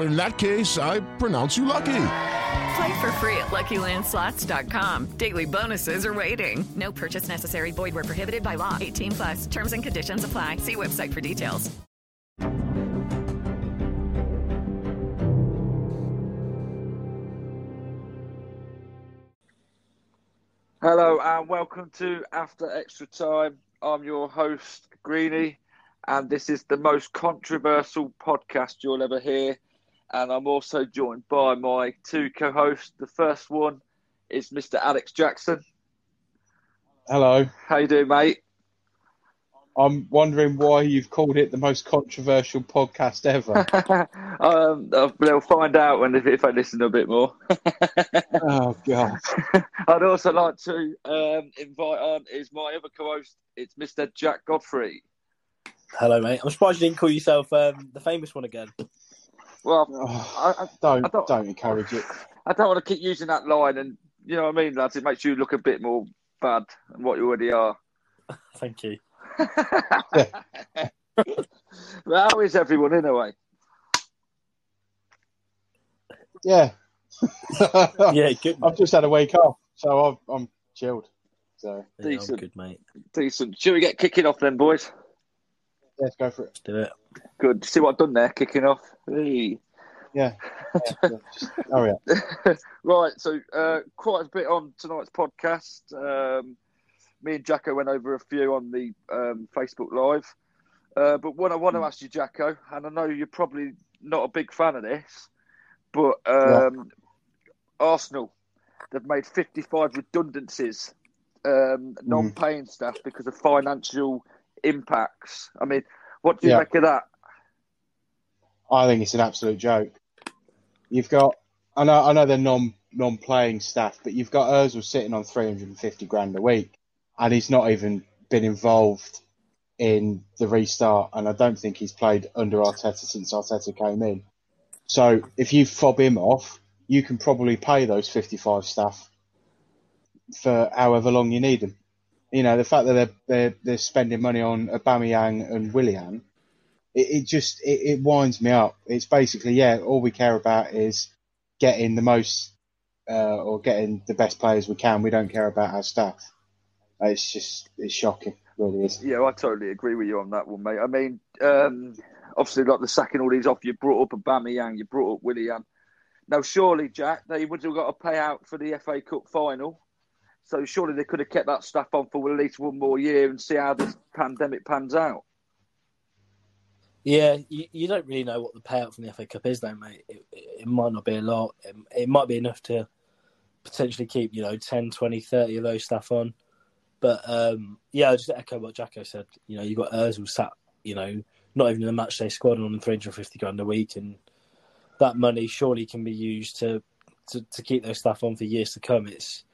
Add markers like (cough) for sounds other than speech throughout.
In that case, I pronounce you lucky. Play for free at LuckyLandSlots.com. Daily bonuses are waiting. No purchase necessary. Void where prohibited by law. 18 plus. Terms and conditions apply. See website for details. Hello and welcome to After Extra Time. I'm your host, Greeny, and this is the most controversial podcast you'll ever hear. And I'm also joined by my two co-hosts. The first one is Mr. Alex Jackson. Hello. How you doing, mate? I'm wondering why you've called it the most controversial podcast ever. (laughs) um, they'll find out when if, if I listen a bit more. (laughs) oh God! (laughs) I'd also like to um, invite on is my other co-host. It's Mr. Jack Godfrey. Hello, mate. I'm surprised you didn't call yourself um, the famous one again. Well, Oh, I, I, don't, I don't- don't encourage it. I don't want to keep using that line, and you know what I mean, lads. It makes you look a bit more bad than what you already are. (laughs) Thank you. (laughs) Well, how is everyone anyway? Yeah. (laughs) Yeah, good. I've just had a week off, so I've, I'm chilled. So Yeah, I'm Decent. good, mate. Decent. Should we get kicking off then, boys? Let's go for it. Let's do it. Good. See what I've done there, kicking off. Hey. Yeah. yeah, yeah, just hurry up. (laughs) right, so uh, quite a bit on tonight's podcast. Um, me and Jacko went over a few on the um, Facebook Live. Uh, but what I want to ask you, Jacko, and I know you're probably not a big fan of this, but um, Arsenal, they've made 55 redundancies, um, non-paying staff because of financial impacts. I mean, what do you Yeah. make of that? I think it's an absolute joke. You've got, I know, I know they're non non-playing staff, but you've got Özil sitting on 350 grand a week, and he's not even been involved in the restart, and I don't think he's played under Arteta since Arteta came in. So if you fob him off, you can probably pay those 55 staff for however long you need them. You know, the fact that they're they're, they're spending money on Aubameyang and Willian, it, it just it, it winds me up. It's basically yeah, all we care about is getting the most uh, or getting the best players we can. We don't care about our staff. It's just it's shocking, really is. Yeah, I totally agree with you on that one, mate. I mean, um, obviously, like the sacking all these off, you brought up Aubameyang, you brought up Willian. Now, surely, Jack, they would have got a pay out for the FA Cup final. So surely they could have kept that stuff on for at least one more year and see how this pandemic pans out. Yeah, you, you don't really know what the payout from the FA Cup is, though, mate. It, it might not be a lot. It, it might be enough to potentially keep, you know, 10, 20, 30 of those staff on. But um, yeah, I'll just echo what Jacko said. You know, you've got Özil sat, you know, not even in the match day squad on 350 grand a week, and that money surely can be used to, to, to keep those staff on for years to come. It's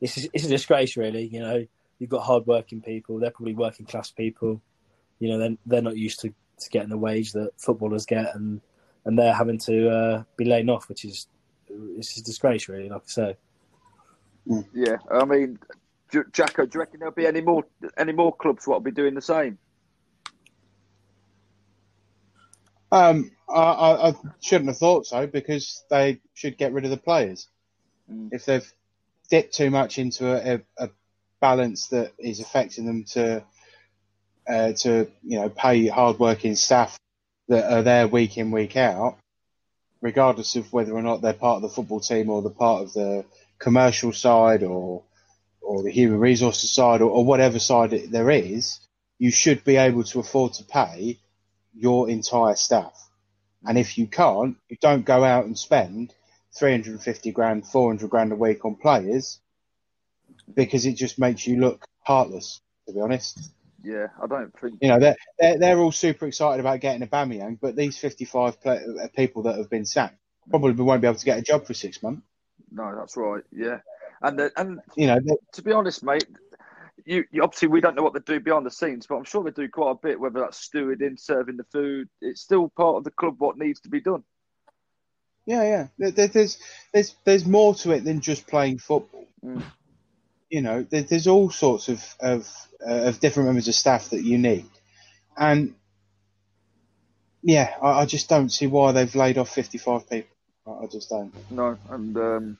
it's it's a disgrace, really. You know, you've got hard-working people; they're probably working-class people. You know, they're they're not used to, to getting the wage that footballers get, and and they're having to uh, be laid off, which is it's a disgrace, really. Like I say. Yeah, I mean, Jacko, do you reckon there'll be any more any more clubs what will be doing the same? Um, I, I, I shouldn't have thought so because they should get rid of the players. Mm. If they've dipped too much into a, a, a balance that is affecting them to uh, to you know pay hard-working staff that are there week in week out, regardless of whether or not they're part of the football team or the part of the commercial side or or the human resources side or, or whatever side there is, you should be able to afford to pay your entire staff. And if you can't, you don't go out and spend 350 grand, 400 grand a week on players because it just makes you look heartless, to be honest. Yeah, I don't think. You know, they're, they're, they're all super excited about getting Aubameyang, but these 55 play, uh, people that have been sacked probably won't be able to get a job for six months. No, that's right. Yeah, and the, and You know, they- to be honest, mate, you, you obviously we don't know what they do behind the scenes, but I'm sure they do quite a bit. Whether that's stewarding, serving the food, it's still part of the club. What needs to be done. Yeah, yeah. There, there- there's there's there's more to it than just playing football. Mm. You know, there's all sorts of of uh, of different members of staff that you need, and yeah, I, I just don't see why they've laid off 55 people. I, I just don't. No, and um,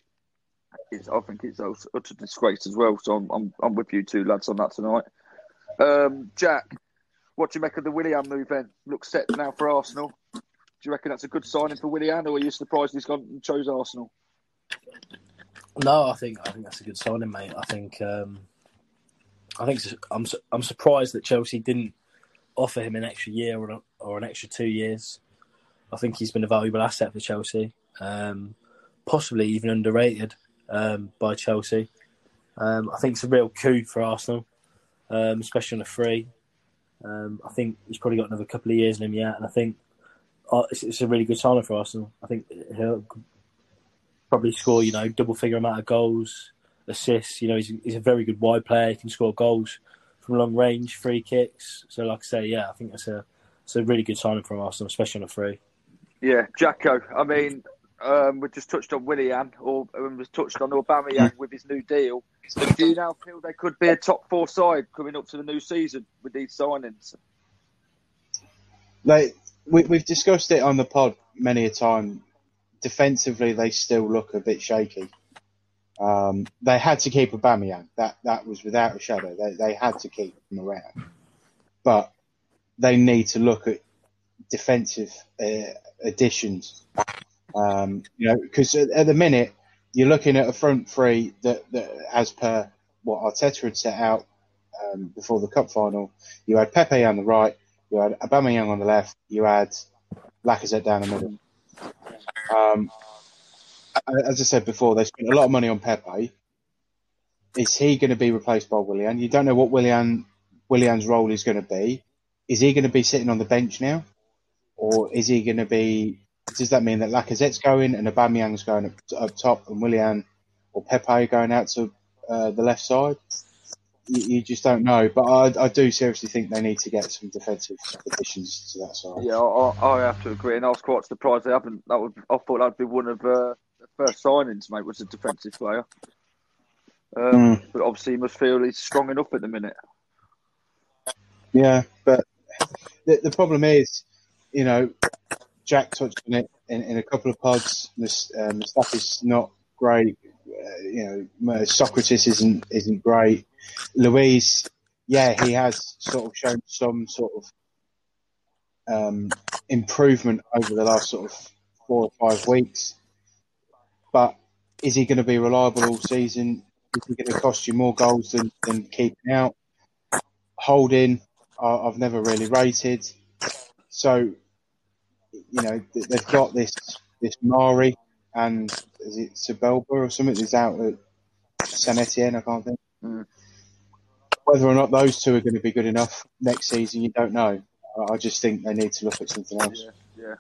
it's, I think it's utter disgrace as well. So I'm, I'm, I'm with you two lads on that tonight. Um, Jack, what do you make of the Willian move then? Looks set now for Arsenal. You reckon that's a good signing for Willian, or are you surprised he's gone and chose Arsenal? No, I think I think that's a good signing, mate. I think um, I think I'm I'm surprised that Chelsea didn't offer him an extra year or, or an extra two years. I think he's been a valuable asset for Chelsea, um, possibly even underrated um, by Chelsea. Um, I think it's a real coup for Arsenal, um, especially on a free. Um, I think he's probably got another couple of years in him yet, and I think it's, it's a really good signing for Arsenal. I think he'll probably score, you know, double figure amount of goals, assists. You know, he's, he's a very good wide player. He can score goals from long range, free kicks. So, like I say, yeah, I think that's a it's a really good signing from Arsenal, especially on a free. Yeah, Jacko. I mean, um, we just touched on Willian, or um, was touched on Aubameyang with his new deal. Do you now feel they could be a top four side coming up to the new season with these signings? Like we, we've discussed it on the pod many a time. Defensively, they still look a bit shaky. Um, they had to keep Aubameyang. That that was without a shadow. They they had to keep him around, but they need to look at defensive uh, additions. Um, you know, because at, at the minute you're looking at a front three that, that as per what Arteta had set out um, before the cup final, you had Pepe on the right, you had Aubameyang on the left, you had Lacazette down the middle. Um, as I said before, they spent a lot of money on Pepe. Is he going to be replaced by Willian? You don't know what Willian Willian's role is going to be. Is he going to be sitting on the bench now, or is he going to be? Does that mean that Lacazette's going and Aubameyang's going up, up top, and Willian or Pepe going out to uh, the left side? You, you just don't know. But I, I do seriously think they need to get some defensive additions to that side. Yeah, I, I have to agree, and I was quite surprised they haven't. That would I thought that'd be one of uh, the first signings, mate, was a defensive player. Um, But obviously, he must feel he's strong enough at the minute. Yeah, but the, the problem is, you know, Jack touched on it in, in a couple of pods. Uh, Mustafi's not great. Uh, you know, Sokratis isn't isn't great. Luiz, yeah, he has sort of shown some sort of um, improvement over the last sort of four or five weeks. But is he going to be reliable all season? Is he going to cost you more goals than, than keeping out? Holding, I- I've never really rated. So, you know, they've got this this Mari and is it Saliba or something that's out at San Etienne, I can't think. Mm. Whether or not those two are going to be good enough next season, you don't know. I- just think they need to look at something else. Yeah.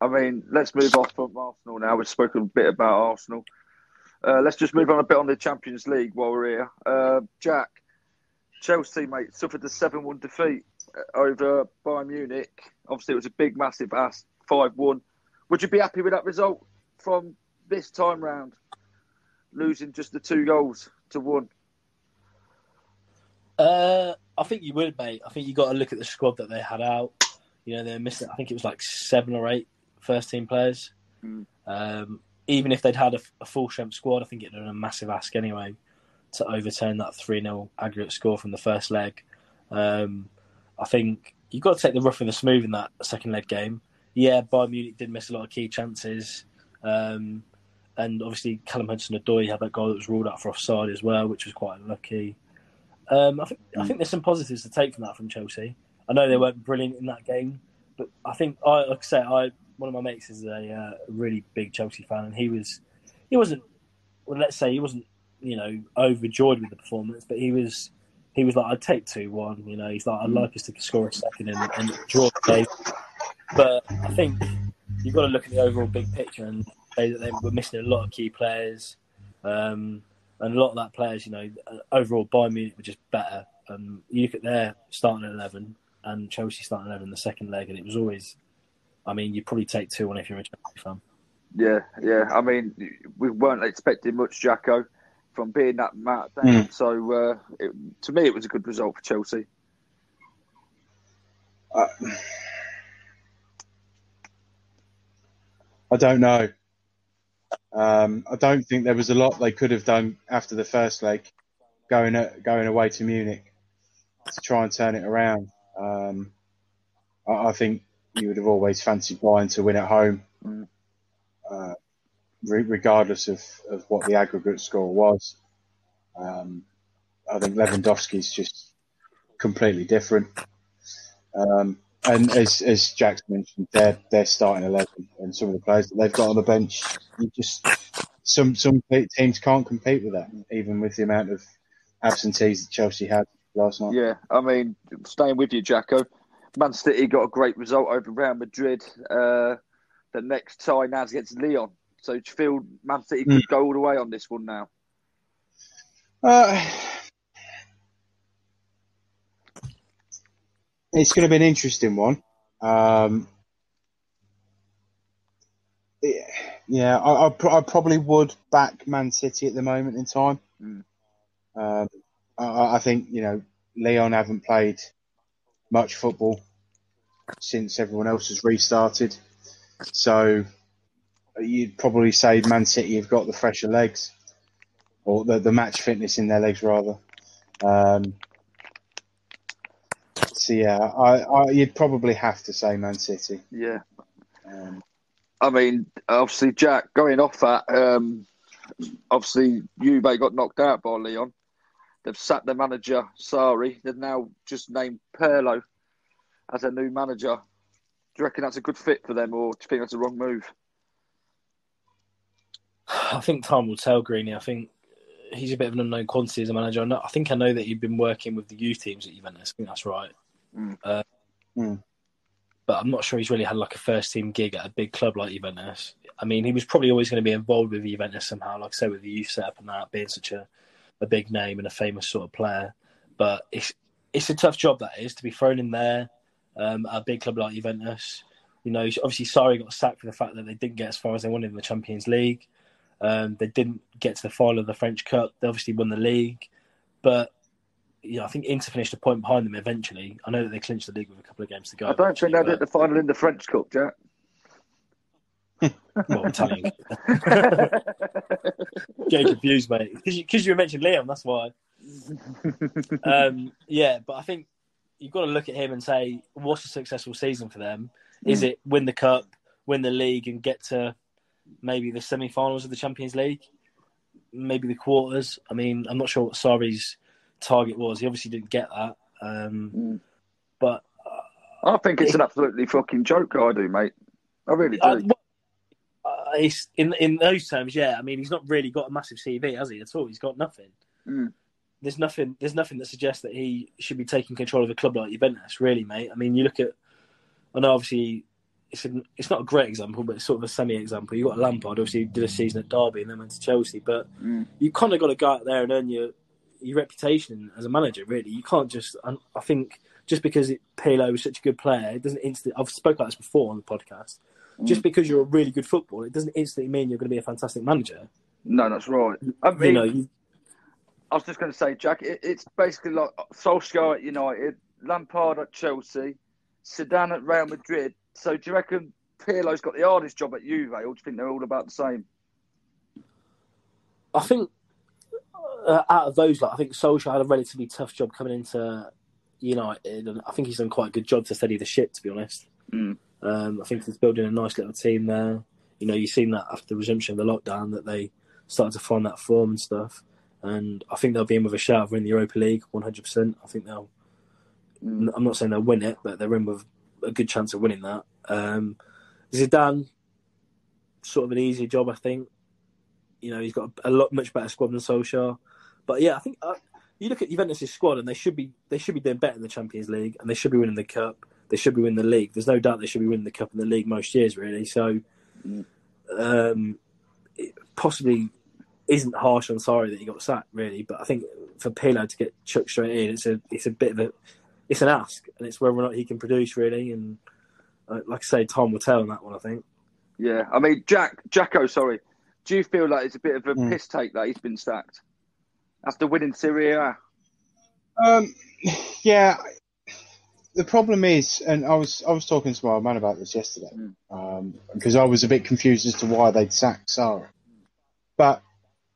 I mean, let's move off from Arsenal now. We've spoken a bit about Arsenal. Uh, let's just move on a bit on the Champions League while we're here. Uh, Jack, Chelsea, mate, suffered a 7 1 defeat uh, over Bayern Munich. Obviously, it was a big, massive ass 5 1. Would you be happy with that result from this time round? Losing just the two goals to one. Uh, I think you would, mate. I think you got to look at the squad that they had out. You know, they're missing. I think it was like seven or eight first team players. Mm. Um, even if they'd had a, a full strength squad, I think it'd been a massive ask anyway to overturn that 3 0 aggregate score from the first leg. Um, I think you've got to take the rough and the smooth in that second leg game. Yeah, Bayern Munich did miss a lot of key chances. Um, and obviously, Callum Hudson Odoi had that goal that was ruled out for offside as well, which was quite unlucky. Um, I think I think there's some positives to take from that from Chelsea. I know they weren't brilliant in that game, but I think I like I say I one of my mates is a uh, really big Chelsea fan, and he was he wasn't well, let's say he wasn't you know overjoyed with the performance, but he was he was like I'd take two one. You know, he's like I'd like us to score a second and, and draw the game. But I think you've got to look at the overall big picture and say that they were missing a lot of key players. Um, and a lot of that players, you know, overall Bayern Munich were just better. Um, you look at their starting eleven and Chelsea starting eleven in the second leg, and it was always, I mean, you probably take two one if you're a Chelsea fan. Yeah, yeah. I mean, we weren't expecting much, Jacko, from being that Matt down. Mm. So uh, it, to me, it was a good result for Chelsea. Uh, I don't know. Um, I don't think there was a lot they could have done after the first leg, going going away to Munich to try and turn it around. Um, I, I, think you would have always fancied Bayern to win at home, uh, re- regardless of, of what the aggregate score was. Um, I think Lewandowski's just completely different. Um, and as as Jack's mentioned, they're they're starting eleven, and some of the players that they've got on the bench, you just some some teams can't compete with that, even with the amount of absentees that Chelsea had last night. Yeah, I mean, staying with you, Jacko, Man City got a great result over Real Madrid. Uh, the next tie now is against Lyon, so do you feel Man City could Mm. go all the way on this one now? Uh, it's going to be an interesting one. Um, yeah, yeah, I, I, pr- I probably would back Man City at the moment in time. Mm. Um, I, I think you know Leon haven't played much football since everyone else has restarted, so you'd probably say Man City have got the fresher legs, or the the match fitness in their legs rather. Um, so yeah, I, I you'd probably have to say Man City. Yeah. Um, I mean, obviously, Jack, going off that, um, obviously, Juve got knocked out by Leon. They've sacked their manager, Sarri. They've now just named Pirlo as their new manager. Do you reckon that's a good fit for them, or do you think that's a wrong move? I think time will tell, Greeny. I think he's a bit of an unknown quantity as a manager. I, know, I think I know that he'd been working with the youth teams at Juventus. I think that's right. Mm. Uh, Mm. But I'm not sure he's really had like a first team gig at a big club like Juventus. I mean, he was probably always going to be involved with Juventus somehow, like I said, with the youth setup and that being such a, a big name and a famous sort of player. But it's it's a tough job that is to be thrown in there um, at a big club like Juventus. You know, obviously, Sarri got sacked for the fact that they didn't get as far as they wanted in the Champions League. Um, they didn't get to the final of the French Cup. They obviously won the league, but you know, I think Inter finished a point behind them eventually. I know that they clinched the league with a couple of games to go. I don't think they actually, did the final in the French Cup, Jack. but- (laughs) Well, I'm telling you. (laughs) Getting confused, mate. Because you, mentioned Liam, that's why. (laughs) um, yeah, but I think you've got to look at him and say, what's a successful season for them? Is Mm. it win the cup, win the league, and get to maybe the semi-finals of the Champions League, maybe the quarters? I mean, I'm not sure what Sarri's target was. He obviously didn't get that. Um, Mm. but I think it's an absolutely fucking joke. I do, mate. I really do. Uh, well, uh, it's, in in those terms, yeah. I mean, he's not really got a massive CV, has he? At all, he's got nothing. Mm. There's nothing. There's nothing that suggests that he should be taking control of a club like Juventus, really, mate. I mean, you look at. I know, obviously, it's an, it's not a great example, but it's sort of a semi example. You got Lampard, obviously, who did a season at Derby and then went to Chelsea, but Mm. you kind of got to go out there and earn your your reputation as a manager. Really, you can't just. I, I think just because it, Pirlo was such a good player, it doesn't instantly. I've spoke about this before on the podcast. Mm. Just because you're a really good footballer, it doesn't instantly mean you're going to be a fantastic manager. No, that's right. I mean, you know, you, I was just going to say, Jack, it, it's basically like Solskjaer at United, Lampard at Chelsea, Zidane at Real Madrid. So do you reckon Pirlo's got the hardest job at Juve, or do you think they're all about the same? I think uh, out of those, like, I think Solskjaer had a relatively tough job coming into United, and I think he's done quite a good job to steady the ship. To be honest, Mm. um, I think he's building a nice little team there. You know, you've seen that after the resumption of the lockdown that they started to find that form and stuff. And I think they'll be in with a shout of in the Europa League, one hundred percent. I think they'll. Mm. I'm not saying they'll win it, but they're in with a good chance of winning that. Um, Zidane, sort of an easy job, I think. You know, he's got a lot much better squad than Solskjaer. But yeah, I think uh, you look at Juventus' squad, and they should be they should be doing better in the Champions League, and they should be winning the cup. They should be winning the league. There's no doubt they should be winning the cup and the league most years, really. So, um, it possibly isn't harsh on Sarri that he got sacked, really. But I think for Pirlo to get chucked straight in, it's a it's a bit of a it's an ask, and it's whether or not he can produce, really. And uh, like I say, Tom will tell on that one. I think. Yeah, I mean, Jack, Jacko, sorry. Do you feel like it's a bit of a Mm. piss take that he's been sacked after winning Serie A? Um, yeah. The problem is, and I was I was talking to my old man about this yesterday, um, because I was a bit confused as to why they'd sacked Sarri. But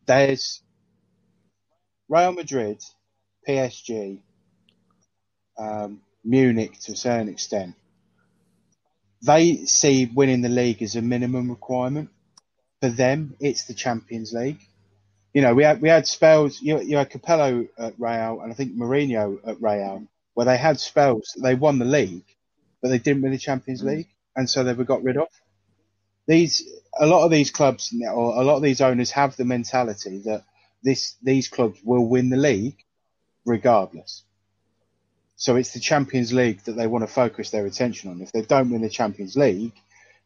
there's Real Madrid, PSG, um, Munich to a certain extent. They see winning the league as a minimum requirement. For them, it's the Champions League. You know, we had we had spells. You, you had Capello at Real, and I think Mourinho at Real, where they had spells. They won the league, but they didn't win the Champions mm. League, and so they were got rid of. These a lot of these clubs or a lot of these owners have the mentality that this these clubs will win the league regardless. So it's the Champions League that they want to focus their attention on. If they don't win the Champions League,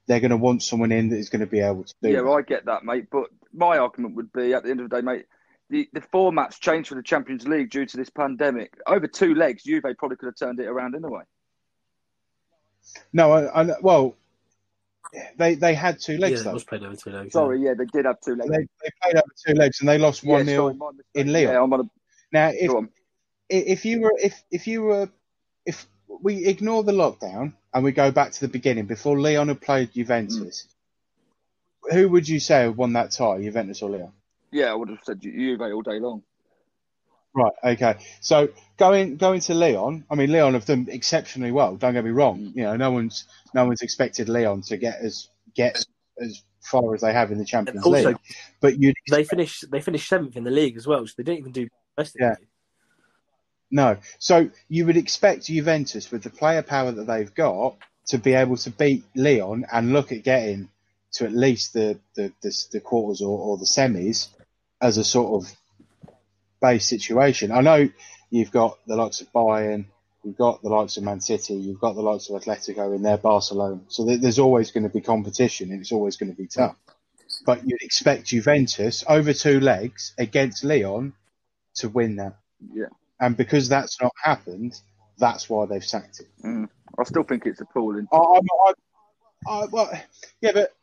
they're going to want someone in that is going to be able to do. Yeah, well, I get that, mate. But my argument would be, at the end of the day, mate, the, the format's changed for the Champions League due to this pandemic. Over two legs, Juve probably could have turned it around anyway. No, I, I, well, they they had two legs yeah, though. was played over two legs. Sorry, yeah, they did have two legs. They, they played over two legs and they lost Yeah, one 0 sorry, in Lyon. Yeah, I'm on a, Now, if on. if you were if if you were if we ignore the lockdown and we go back to the beginning before Leon had played Juventus, mm. who would you say won that tie, Juventus or Leon? Yeah, I would have said Ju- Juve all day long. Right. Okay. So going going to Leon, I mean Leon have done exceptionally well. Don't get me wrong. Mm. You know, no one's no one's expected Leon to get as get as far as they have in the Champions Also, League. But you they finished they finished seventh in the league as well, so they didn't even do best. Yeah. No. So you would expect Juventus, with the player power that they've got, to be able to beat Leon and look at getting to at least the the, the, the quarters or, or the semis as a sort of base situation. I know you've got the likes of Bayern, you've got the likes of Man City, you've got the likes of Atletico in there, Barcelona. So there- there's always going to be competition and it's always going to be tough. But you'd expect Juventus over two legs against Leon to win that. Yeah. And because that's not happened, that's why they've sacked him. Mm. I still think it's appalling. I, I, I, I, well, yeah, but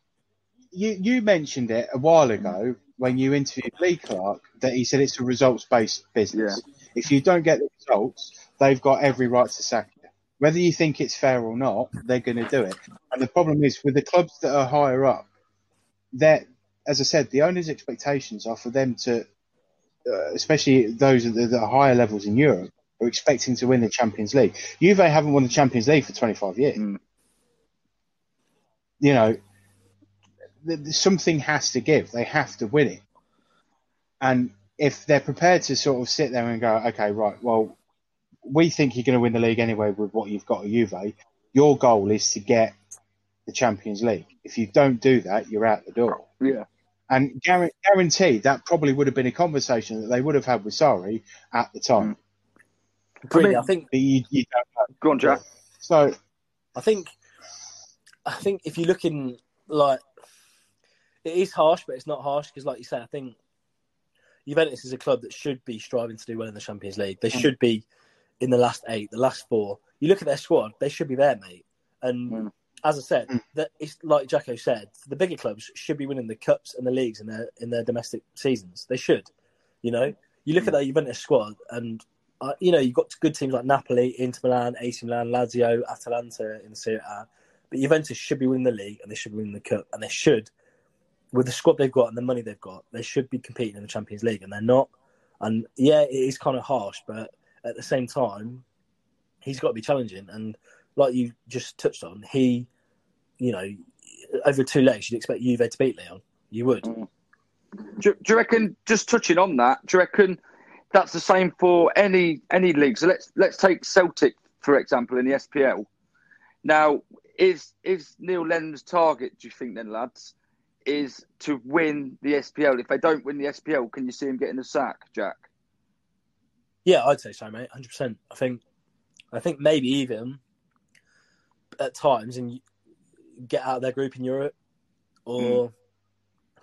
you you mentioned it a while ago when you interviewed Lee Clark that he said it's a results based business. If you don't get the results, they've got every right to sack you. Whether you think it's fair or not, they're going to do it. And the problem is with the clubs that are higher up, that as I said, the owners' expectations are for them to, Uh, especially those at the, the higher levels in Europe, are expecting to win the Champions League. Juve haven't won the Champions League for 25 years. Mm. You know, th- th- something has to give. They have to win it. And if they're prepared to sort of sit there and go, okay, right, well, we think you're going to win the league anyway with what you've got at Juve. Your goal is to get the Champions League. If you don't do that, you're out the door. Yeah. And guar- guaranteed that probably would have been a conversation that they would have had with Sarri at the time. Mm. Completely. I think But you, you don't know. Go on, Jack. So I think I think if you look in like it is harsh, but it's not harsh because, like you say, I think Juventus is a club that should be striving to do well in the Champions League. They mm. should be in the last eight, the last four. You look at their squad; they should be there, mate. And mm. As I said, that it's like Jacko said, the bigger clubs should be winning the cups and the leagues in their in their domestic seasons. They should, you know. You look at that Juventus squad, and uh, you know, you've got good teams like Napoli, Inter Milan, AC Milan, Lazio, Atalanta in Serie A. But Juventus should be winning the league and they should be winning the cup, and they should, with the squad they've got and the money they've got, they should be competing in the Champions League, and they're not. And yeah, it is kind of harsh, but at the same time, he's got to be challenging. And like you just touched on, he, you know, over two legs, you'd expect Juve to beat Leon. You would. Mm. Do, do you reckon? Just touching on that, do you reckon that's the same for any any league? So let's let's take Celtic for example in the SPL. Now, is is Neil Lennon's target? Do you think then, lads, is to win the SPL? If they don't win the SPL, can you see him getting a sack, Jack? Yeah, I'd say so, mate. Hundred percent. I think, I think maybe even at times and get out of their group in Europe or hmm.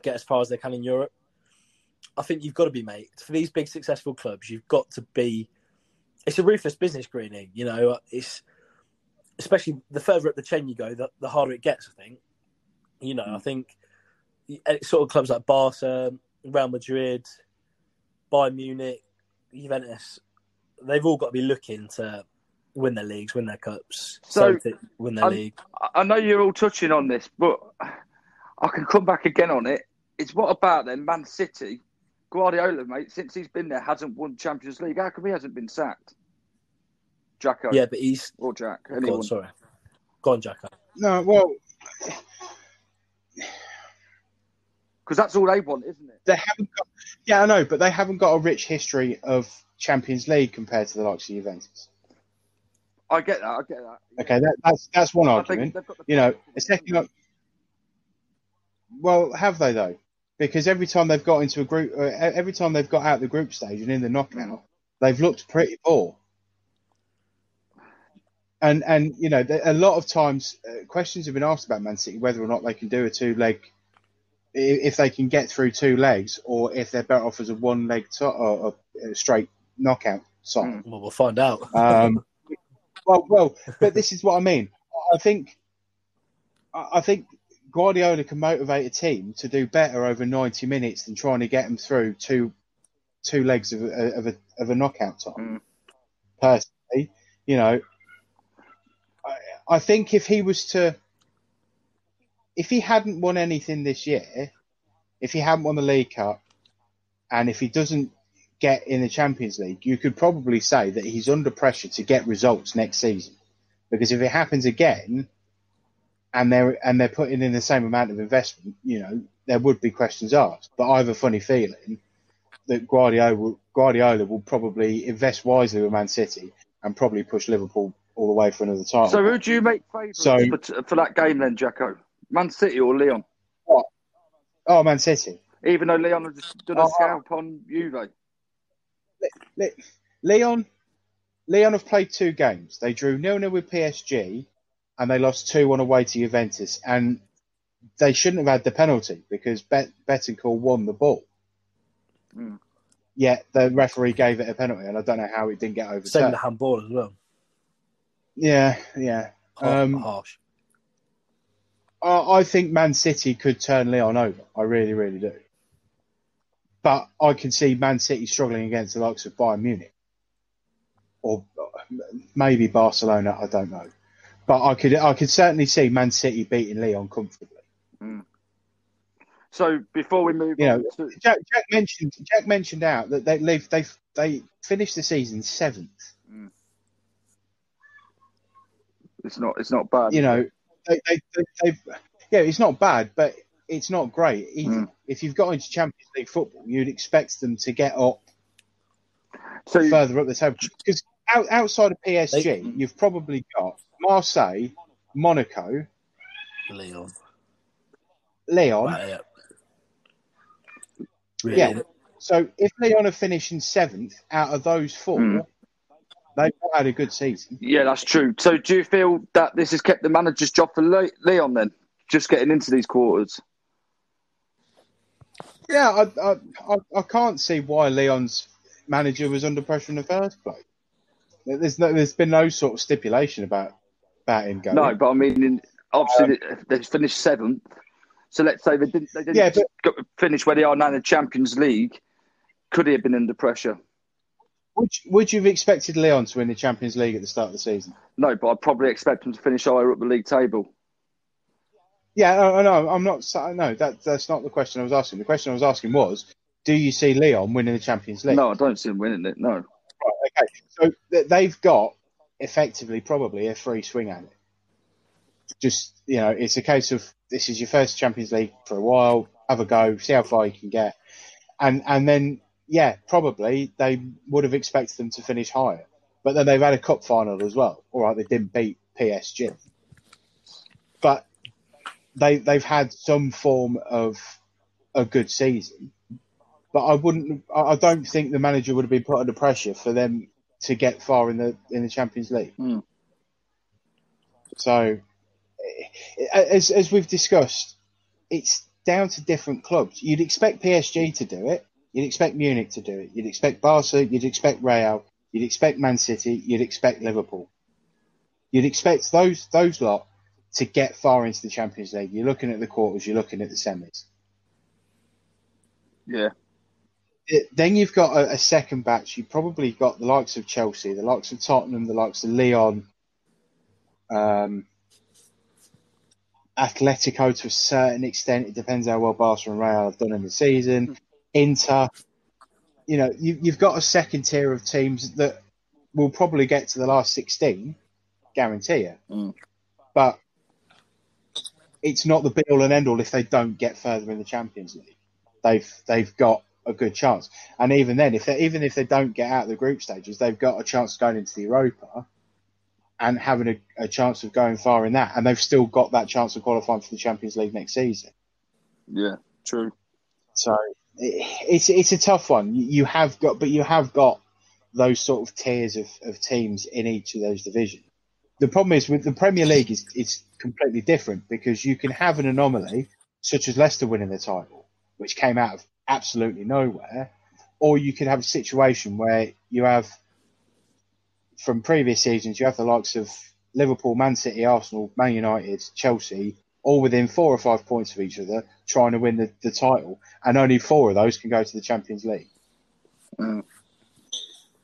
get as far as they can in Europe. I think you've got to be, mate. For these big successful clubs, you've got to be. It's a ruthless business Greeny, you know. It's especially the further up the chain you go, the, the harder it gets. I think, you know, I hmm. think sort of clubs like Barca, Real Madrid, Bayern Munich, Juventus, they've all got to be looking to win their leagues, win their cups, So, Celtic win their I'm- league. I- I know you're all touching on this, but I can come back again on it. It's what about then Man City? Guardiola, mate, since he's been there, hasn't won Champions League. How come he hasn't been sacked? Jacko Yeah, but he's. or Jack? Oh, Go on, sorry. Go on, Jacko. No, well, Because that's all they want, isn't it? they haven't got. Yeah, I know, but they haven't got a rich history of Champions League compared to the likes of Juventus. I get that. I get that. Okay, that, that's that's one I argument. the You know, a second. ar- Well, have they though? Because every time they've got into a group, uh, every time they've got out the group stage and in the knockout, they've looked pretty poor. And and you know, a lot of times uh, questions have been asked about Man City whether or not they can do a two leg, if they can get through two legs, or if they're better off as a one leg to- or a straight knockout side. Well, we'll find out. Um, (laughs) well, well, but this is what I mean. I think, I think Guardiola can motivate a team to do better over ninety minutes than trying to get them through two, two legs of a, of a, of a knockout time. Mm. Personally, you know, I, I think if he was to, if he hadn't won anything this year, if he hadn't won the League Cup, and if he doesn't get in the Champions League, you could probably say that he's under pressure to get results next season. Because if it happens again, and they're and they're putting in the same amount of investment, you know, there would be questions asked. But I have a funny feeling that Guardiola will, Guardiola will probably invest wisely with Man City and probably push Liverpool all the way for another title. So who do you make favourites So- for, for that game then, Jacko? Man City or Leon? What? oh, Man City. Even though Leon has just done a Oh, scalp on Juve. Le- Leon, Leon have played two games. They drew nil nil with PSG, and they lost two one away to Juventus. And they shouldn't have had the penalty because Bet- Bentancur won the ball. Mm. Yet the referee gave it a penalty, and I don't know how it didn't get Same overturned. with the handball as well. Yeah, yeah. Har- Um, harsh. I, I think Man City could turn Leon over. I really, really do. But I can see Man City struggling against the likes of Bayern Munich or maybe Barcelona. I don't know, but I could, I could certainly see Man City beating Leon comfortably. Mm. So before we move You on know, to Jack, Jack mentioned Jack mentioned out that they they they finished the season seventh. Mm. it's not it's not bad. You know, they, they, they, yeah, it's not bad, but it's not great either. If you've got into Champions League football, you'd expect them to get up so you- further up the table because out, outside of PSG, They- you've probably got Marseille, Monaco, Leon. Leon. Right, yeah. Really? Yeah. So if Leon are finishing seventh out of those four, Hmm. they've had a good season. yeah, that's true. So do you feel that this has kept the manager's job for Le- Leon then? Just getting into these quarters. Yeah, I, I, I, can't see why Leon's manager was under pressure in the first place. There's no, there's been no sort of stipulation about about him going. No, but I mean, in, obviously um, they, they finished seventh. So let's say they didn't they didn't Yeah, but- finish where they are now in the Champions League. Could he have been under pressure? Would you, would you have expected Leon to win the Champions League at the start of the season? No, but I'd probably expect him to finish higher up the league table. Yeah, no, no, I'm not. No, that that's not the question I was asking. The question I was asking was, do you see Leon winning the Champions League? No, I don't see him winning it. No. Right, okay, so th- they've got effectively probably a free swing at it. Just you know, it's a case of this is your first Champions League for a while. Have a go, see how far you can get, and and then yeah, probably they would have expected them to finish higher. But then they've had a cup final as well. All right, they didn't beat PSG, they they've had some form of a good season. But I wouldn't. I don't think the manager would have been put under pressure for them to get far in the in the Champions League. Hmm. So, eh, as as we've discussed, it's down to different clubs. You'd expect PSG to do it. You'd expect Munich to do it. You'd expect Barca. You'd expect Real. You'd expect Man City. You'd expect Liverpool. You'd expect those those lot to get far into the Champions League. You're looking at the quarters. You're looking at the semis. Yeah. It- then you've got a, a second batch. You've probably got the likes of Chelsea, the likes of Tottenham, the likes of Leon, um, Atletico to a certain extent. It depends how well Barca and Real have done in the season. Inter, you know, you, you've got a second tier of teams that will probably get to the last 16, guarantee it. Mm. But it's not the be all and end all if they don't get further in the Champions League. They've they've got a good chance, and even then, if they even if they don't get out of the group stages, they've got a chance of going into the Europa and having a, a chance of going far in that, and they've still got that chance of qualifying for the Champions League next season. Yeah. True. So it, it's it's a tough one. You, you have got, but you have got those sort of tiers of, of teams in each of those divisions. The problem is with the Premier League is it's completely different because you can have an anomaly such as Leicester winning the title, which came out of absolutely nowhere, or you could have a situation where you have from previous seasons you have the likes of Liverpool, Man City, Arsenal, Man United, Chelsea, all within four or five points of each other, trying to win the, the title, and only four of those can go to the Champions League. Mm.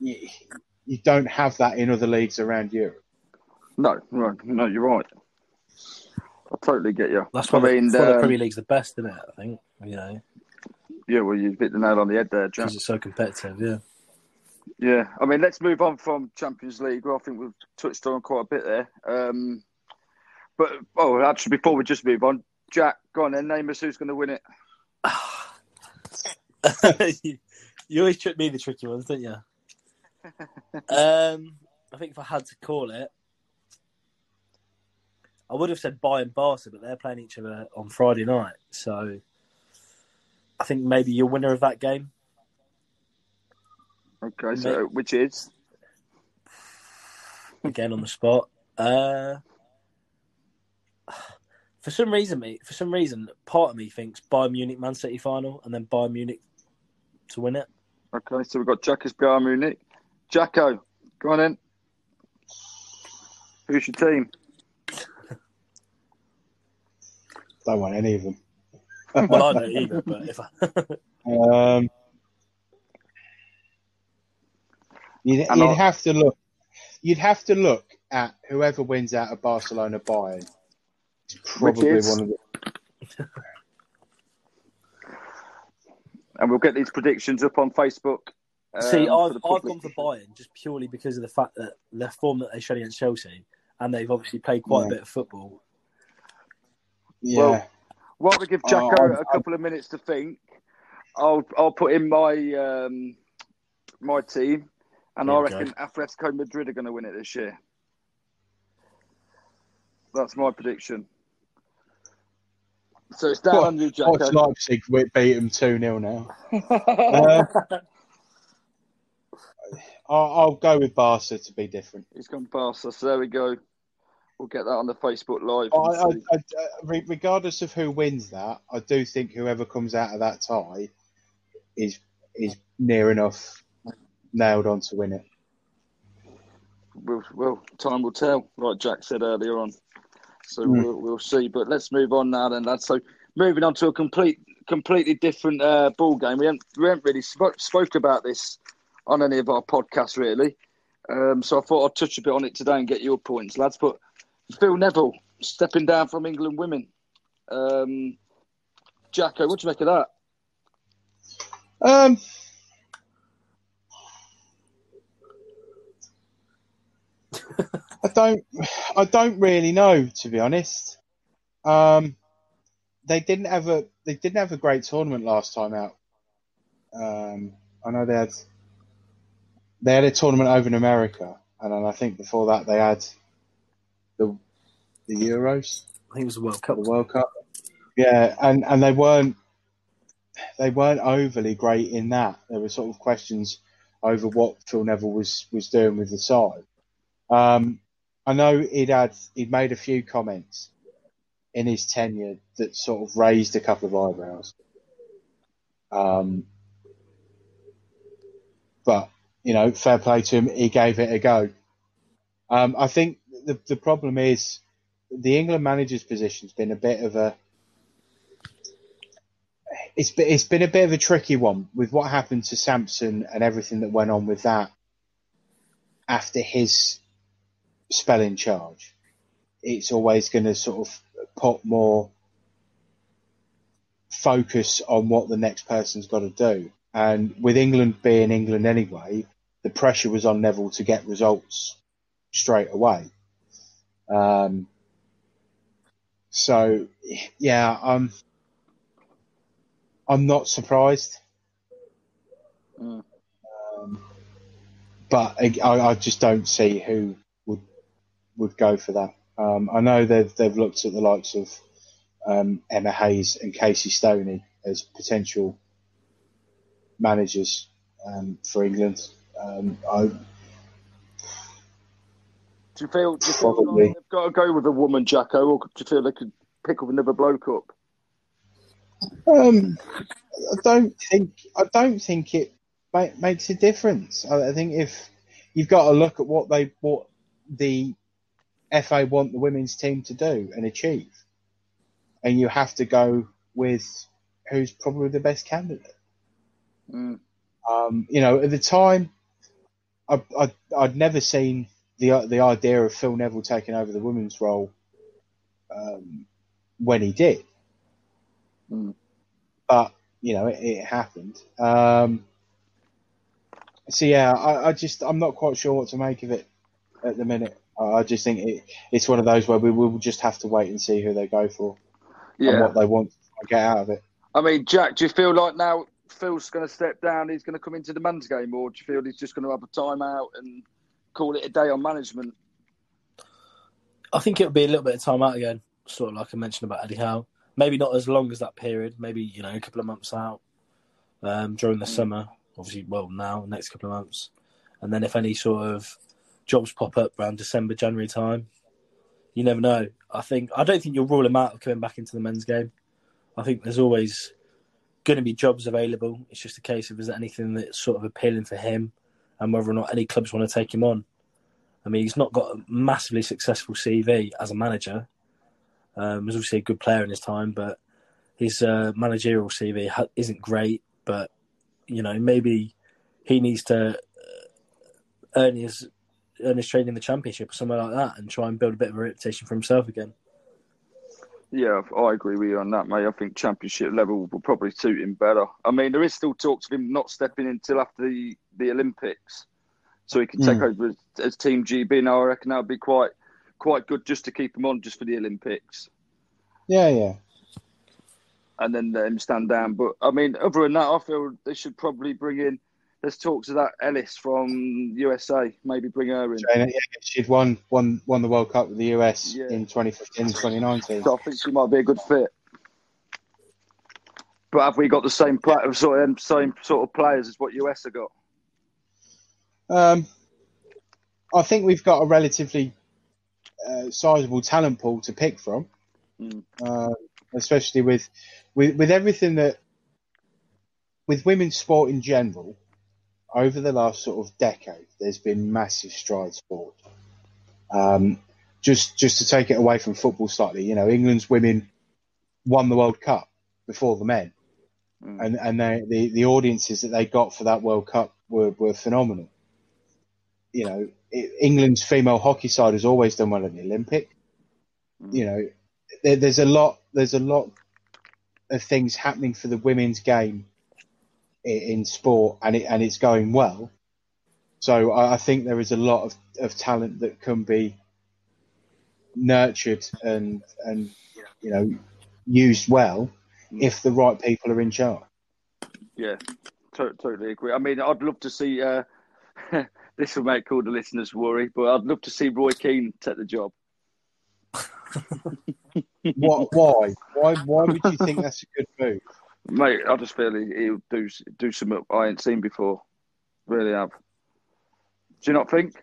You, you don't have that in other leagues around Europe. No, no, no, you're right. I totally get you. That's why I mean, the, why the um, Premier League's the best, isn't it? I think you know yeah, well, you hit the nail on the head there, Jack. because it's so competitive. Yeah. Yeah, I mean, let's move on from Champions League. Well, I think we've touched on quite a bit there. Um, but oh, actually, before we just move on, Jack, go on then. Name us who's going to win it. you, (sighs) you always trick me the tricky ones, don't you? (laughs) um, I think if I had to call it, I would have said Bayern Barca, but they're playing each other on Friday night. So I think maybe your winner of that game. Okay, so which is again on the spot. Uh, for some reason, me for some reason, part of me thinks Bayern Munich Man City final and then Bayern Munich to win it. okay. So we've got Jack as Bayern Munich. Jacko, go on in. Who's your team? Don't want any of them. Well, I don't either, but if I, (laughs) Um, you'd, you'd have to look. You'd have to look at whoever wins out of Barcelona Bayern. It's probably is? one of the. (laughs) And we'll get these predictions up on Facebook. um, see, I've, I've gone for Bayern just purely because of the fact that the form that they showed against Chelsea, and they've obviously played quite Yeah. a bit of football. Yeah, Well, While we give Jacko Oh, a couple of minutes to think, I'll I'll put in my um, my team, and I you go. reckon Atletico Madrid are going to win it this year. That's my prediction. So it's down on you, Jacko. Watch Leipzig we beat them 2 0 now. (laughs) Uh, I'll, I'll go with Barca to be different. He's gone past so There we go. We'll get that on the Facebook Live. I, I. I, uh, regardless of who wins that, I do think whoever comes out of that tie is is near enough nailed on to win it. Well, well, time will tell, like Jack said earlier on. So Mm. we'll, we'll see. But let's move on now, then, lads. So moving on to a complete, completely different uh, ball game. We haven't, we haven't really spoke, spoke about this on any of our podcasts, really. Um, so I thought I'd touch a bit on it today and get your points, lads. But Phil Neville stepping down from England women. Um, Jacko, what do you make of that? Um, I don't, I don't really know to be honest. Um, they didn't have a, they didn't have a great tournament last time out. Um, I know they had, they had a tournament over in America, and I think before that they had the, the Euros. I think it was the World Cup. The World Cup. Yeah, and, and they weren't they weren't overly great in that. There were sort of questions over what Phil Neville was was doing with the side. Um, I know he'd had he'd made a few comments in his tenure that sort of raised a couple of eyebrows. Um, but you know, fair play to him, he gave it a go. Um, I think the the problem is the England manager's position's been a bit of a it's been, it's been a bit of a tricky one with what happened to Sampson and everything that went on with that after his spell in charge. It's always going to sort of put more focus on what the next person's got to do. And with England being England anyway, the pressure was on Neville to get results straight away. Um, so, yeah, um, I'm not surprised. Mm. Um, but I, I, just don't see who would would go for that. Um, I know they've they've looked at the likes of um, Emma Hayes and Casey Stoney as potential managers um, for England. Um, I, do you feel, do you feel like they've got to go with a woman, Jacko, or do you feel they could pick up another bloke up? Um, I don't think I don't think it make, makes a difference. I, I, think if you've got to look at what they what the FA want the women's team to do and achieve, and you have to go with who's probably the best candidate. Mm. Um, you know, at the time, I, I, I'd never seen the the idea of Phil Neville taking over the women's role um, when he did. Mm. But you know, it, it happened. Um, so yeah, I, I, just I'm not quite sure what to make of it at the minute. I just think it, it's one of those where we will just have to wait and see who they go for yeah. and what they want to get out of it. I mean, Jack, do you feel like now Phil's going to step down? He's going to come into the men's game, or do you feel he's just going to have a timeout and call it a day on management? I think it'll be a little bit of time out again, sort of like I mentioned about Eddie Howe maybe not as long as that period. Maybe you know a couple of months out um, during the summer. Obviously, well now next couple of months, and then if any sort of jobs pop up around December, January time, you never know. I think I don't think you'll rule him out of coming back into the men's game. I think there's always going to be jobs available. It's just a case of is there anything that's sort of appealing for him, and whether or not any clubs want to take him on. I mean, he's not got a massively successful CV as a manager. Um, was obviously a good player in his time, but his uh, managerial CV isn't great. But you know, maybe he needs to uh, earn his earn his trade in the championship or somewhere like that, and try and build a bit of a reputation for himself again. Yeah, I agree with you on that, mate. I think championship level will probably suit him better. I mean, there is still talks of him not stepping in until after the, the Olympics, so he can take mm. over as, as Team GB. Now, I reckon that would be quite quite good just to keep him on just for the Olympics. Yeah, yeah. And then let him stand down. But I mean, other than that, I feel they should probably bring in. There's talks of that Ellis from USA. Maybe bring her in. Yeah, she'd won won won the World Cup with the US yeah. in 2015, 2019. So I think she might be a good fit. But have we got the same sort of same sort of players as what US have got? Um, I think we've got a relatively uh, sizable talent pool to pick from, mm. uh, especially with, with with everything that with women's sport in general. Over the last sort of decade, there's been massive strides forward. Um, just just to take it away from football slightly, you know, England's women won the World Cup before the men, mm. and and they, the the audiences that they got for that World Cup were, were phenomenal. You know, it, England's female hockey side has always done well in the Olympic. You know, there, there's a lot there's a lot of things happening for the women's game in, sport, and it and it's going well. So I, I think there is a lot of, of talent that can be nurtured and and you know used well if the right people are in charge. Yeah, to- totally agree. I mean, I'd love to see. Uh, (laughs) this will make all the listeners worry, but I'd love to see Roy Keane take the job. (laughs) What? Why? Why? Why would you think (laughs) that's a good move? Mate, I just feel he, he'll do do something I ain't seen before. Really have. Do you not think?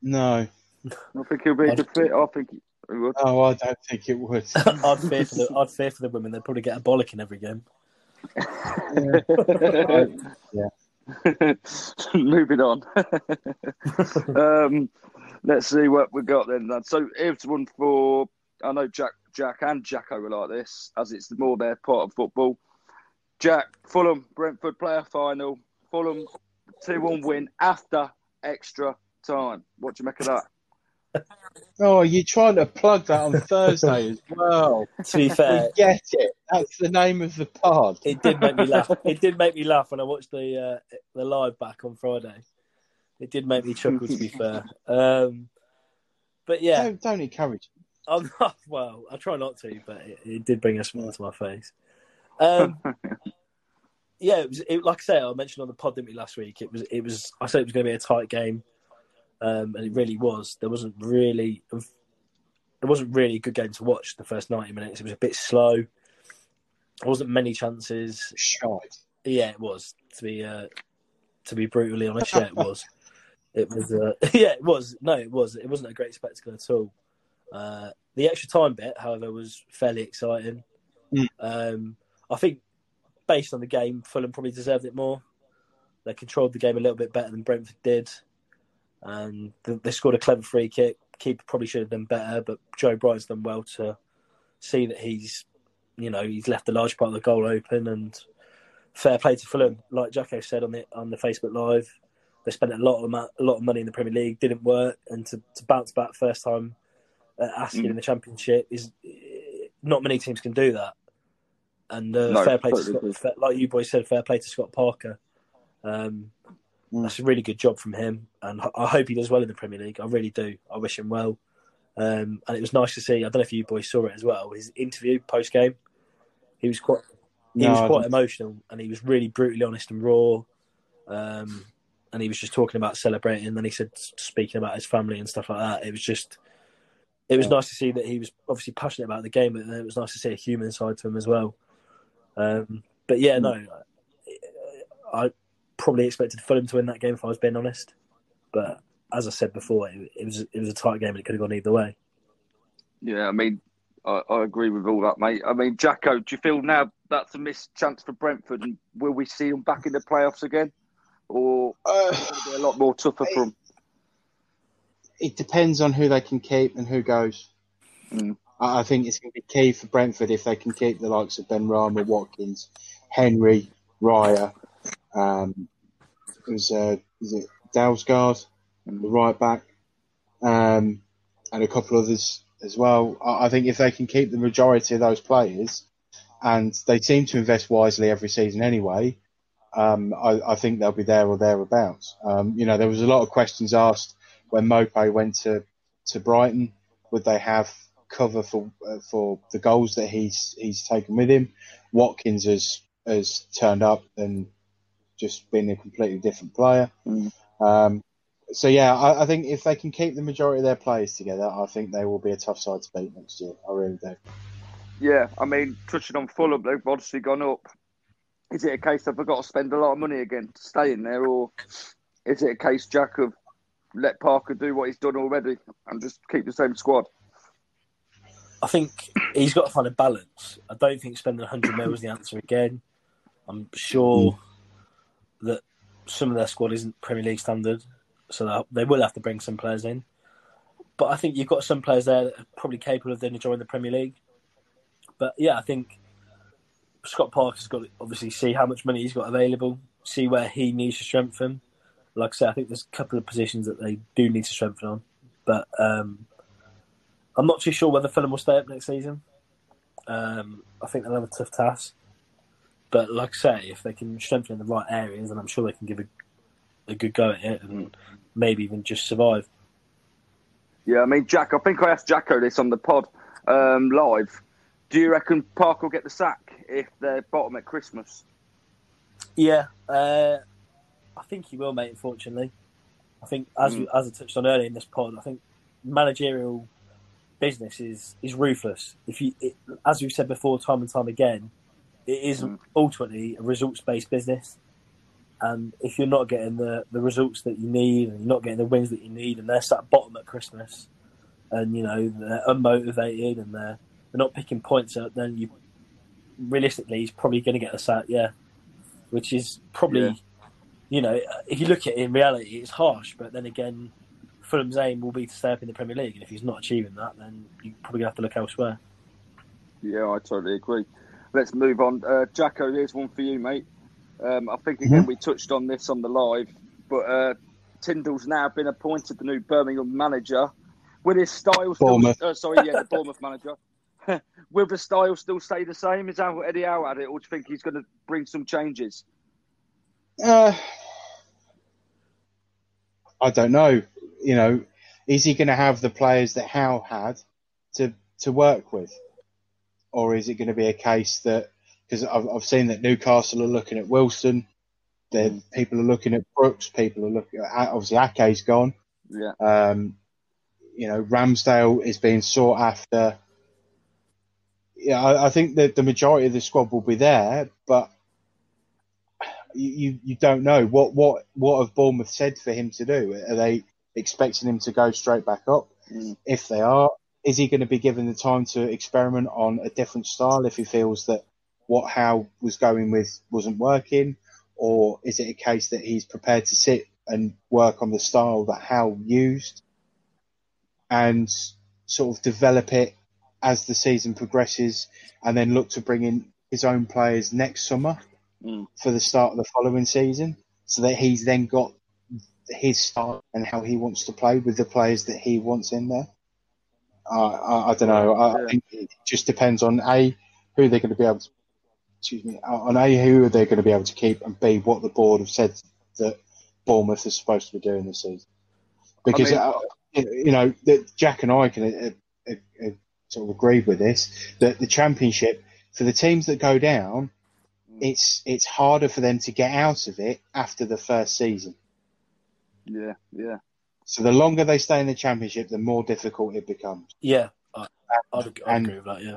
No. I think he'll be a good fit. I think he would. Oh, I don't think it would. (laughs) I'd fear for the I'd fear for the women. They'd probably get a bollock in every game. (laughs) yeah. (laughs) Moving on. um, let's see what we've got then. lad. So here's one for I know Jack, Jack and Jacko were like this, as it's more their part of football. Jack, Fulham, Brentford player final. Fulham two one win after extra time. What do you make of that? (laughs) Oh, you're trying to plug that on Thursday as well. (laughs) To be fair, We get it. That's the name of the pod. it did make me laugh. (laughs) It did make me laugh when I watched the uh, the live back on Friday. It did make me chuckle. To be fair, um, but yeah, Don't, don't encourage. I'm not. (laughs) Well, I try not to, but it, it did bring a smile to my face. Um, (laughs) yeah, it was it, like I say. I mentioned on the pod didn't we last week. It was. It was. I said it was going to be a tight game, um, and it really was. There wasn't really. It wasn't really a good game to watch. The first ninety minutes, it was a bit slow. There wasn't many chances. Shite. Yeah, it was. To be uh, to be brutally honest, yeah, it was. It was. Uh, (laughs) yeah, it was. No, it was. It wasn't a great spectacle at all. Uh, the extra time bit, however, was fairly exciting. Mm. Um, I think, based on the game, Fulham probably deserved it more. They controlled the game a little bit better than Brentford did, and they scored a clever free kick. Keeper probably should have done better, but Joe Bryan's done well to see that he's, you know, he's left a large part of the goal open. And fair play to Fulham, like Jacko said on the on the Facebook Live, they spent a lot of ma- a lot of money in the Premier League, didn't work, and to, to bounce back first time asking Mm. in the Championship is not many teams can do that. And uh, No, fair play to totally Scott, like you boys said, fair play to Scott Parker. Um, Mm. That's a really good job from him, and I- I hope he does well in the Premier League. I really do. I wish him well. Um, and it was nice to see. I don't know if you boys saw it as well. His interview post game, he was quite he No, was quite emotional, and he was really brutally honest and raw. Um, and he was just talking about celebrating. And then he said speaking about his family and stuff like that. It was just, it was Yeah. nice to see that he was obviously passionate about the game, but it was nice to see a human side to him as well. Um, but yeah, Hmm. no, I probably expected Fulham to win that game if I was being honest. But as I said before, it, it was it was a tight game and it could have gone either way. Yeah, I mean, I, I agree with all that, mate. I mean, Jacko, do you feel now that's a missed chance for Brentford, and will we see them back in the playoffs again, or Uh, is it going to be a lot more tougher for them? It depends on who they can keep and who goes. Mm. I I think it's going to be key for Brentford if they can keep the likes of Benrahma, Watkins, Henry, Raya. Um, was uh, is it Dalsgaard, the right back, um, and a couple others as well. I, I think if they can keep the majority of those players, and they seem to invest wisely every season anyway, um, I, I think they'll be there or thereabouts. Um, you know, there was a lot of questions asked when Maupay went to, to Brighton. Would they have cover for uh, for the goals that he's he's taken with him? Watkins has has turned up and just been a completely different player. Mm. Um, so yeah, I, I think if they can keep the majority of their players together, I think they will be a tough side to beat next year. I really do. Yeah, I mean, touching on Fulham, they've obviously gone up. Is it a case that they've got to spend a lot of money again to stay in there, or is it a case, Jack, of let Parker do what he's done already and just keep the same squad? I think he's got to find a balance. I don't think spending 100 mil is the answer again. I'm sure that some of their squad isn't Premier League standard, so they will have to bring some players in. But I think you've got some players there that are probably capable of then joining the Premier League. But yeah, I think Scott Parker's got to obviously see how much money he's got available. see where he needs to strengthen. Like I said, I think there's a couple of positions that they do need to strengthen on, but um, I'm not too sure whether Fulham will stay up next season. Um, I think they'll have a tough task, but like I say, if they can strengthen in the right areas, then I'm sure they can give a, a good go at it and maybe even just survive. Yeah, I mean, Jack, I think I asked Jacko this on the pod um, live. Do you reckon Park will get the sack if they're bottom at Christmas? Yeah, uh, I think he will, mate. Unfortunately, I think as hmm. we, as I touched on earlier in this pod, I think managerial business is is ruthless. If you, it, as we've said before, time and time again, it is hmm. ultimately a results based business. And if you're not getting the, the results that you need, and you're not getting the wins that you need, and they're sat bottom at Christmas, and you know they're unmotivated and they're they're not picking points up, then you realistically he's probably going to get the sack. Yeah, which is probably, Yeah. You know, if you look at it in reality, it's harsh. But then again, Fulham's aim will be to stay up in the Premier League, and if he's not achieving that, then you probably gonna have to look elsewhere. Yeah, I totally agree. Let's move on. Uh, Jacko, here's one for you, mate. Um, I think again we touched on this on the live, but uh, Tindall's now been appointed the new Birmingham manager. Will his style still? Uh, sorry, yeah, the Bournemouth manager. (laughs) Will the style still stay the same? Is how Eddie Howe had it, or do you think he's going to bring some changes? Uh, I don't know. You know, is he going to have the players that Howe had to to work with, or is it going to be a case that because I've, I've seen that Newcastle are looking at Wilson, then people are looking at Brooks, people are looking at obviously Ake's gone. Yeah, Um, you know, Ramsdale is being sought after. Yeah, I, I think that the majority of the squad will be there, but you, you, don't know what what what have Bournemouth said for him to do? Are they expecting him to go straight back up? Mm. If they are, is he going to be given the time to experiment on a different style if he feels that what Howe was going with wasn't working, or is it a case that he's prepared to sit and work on the style that Howe used and sort of develop it as the season progresses, and then look to bring in his own players next summer for the start of the following season, so that he's then got his style and how he wants to play with the players that he wants in there. Uh, I, I don't know. I, I think it just depends on a who they're going to be able to. Excuse me. On a who are they're going to be able to keep, and b what the board have said that Bournemouth is supposed to be doing this season. Because mean- uh, you know that Jack and I can uh, uh, uh, sort of agree with this that the championship for the teams that go down, it's it's harder for them to get out of it after the first season. yeah, yeah. So the longer they stay in the championship, the more difficult it becomes. Yeah, I, I'd, I'd And- agree with that. Yeah,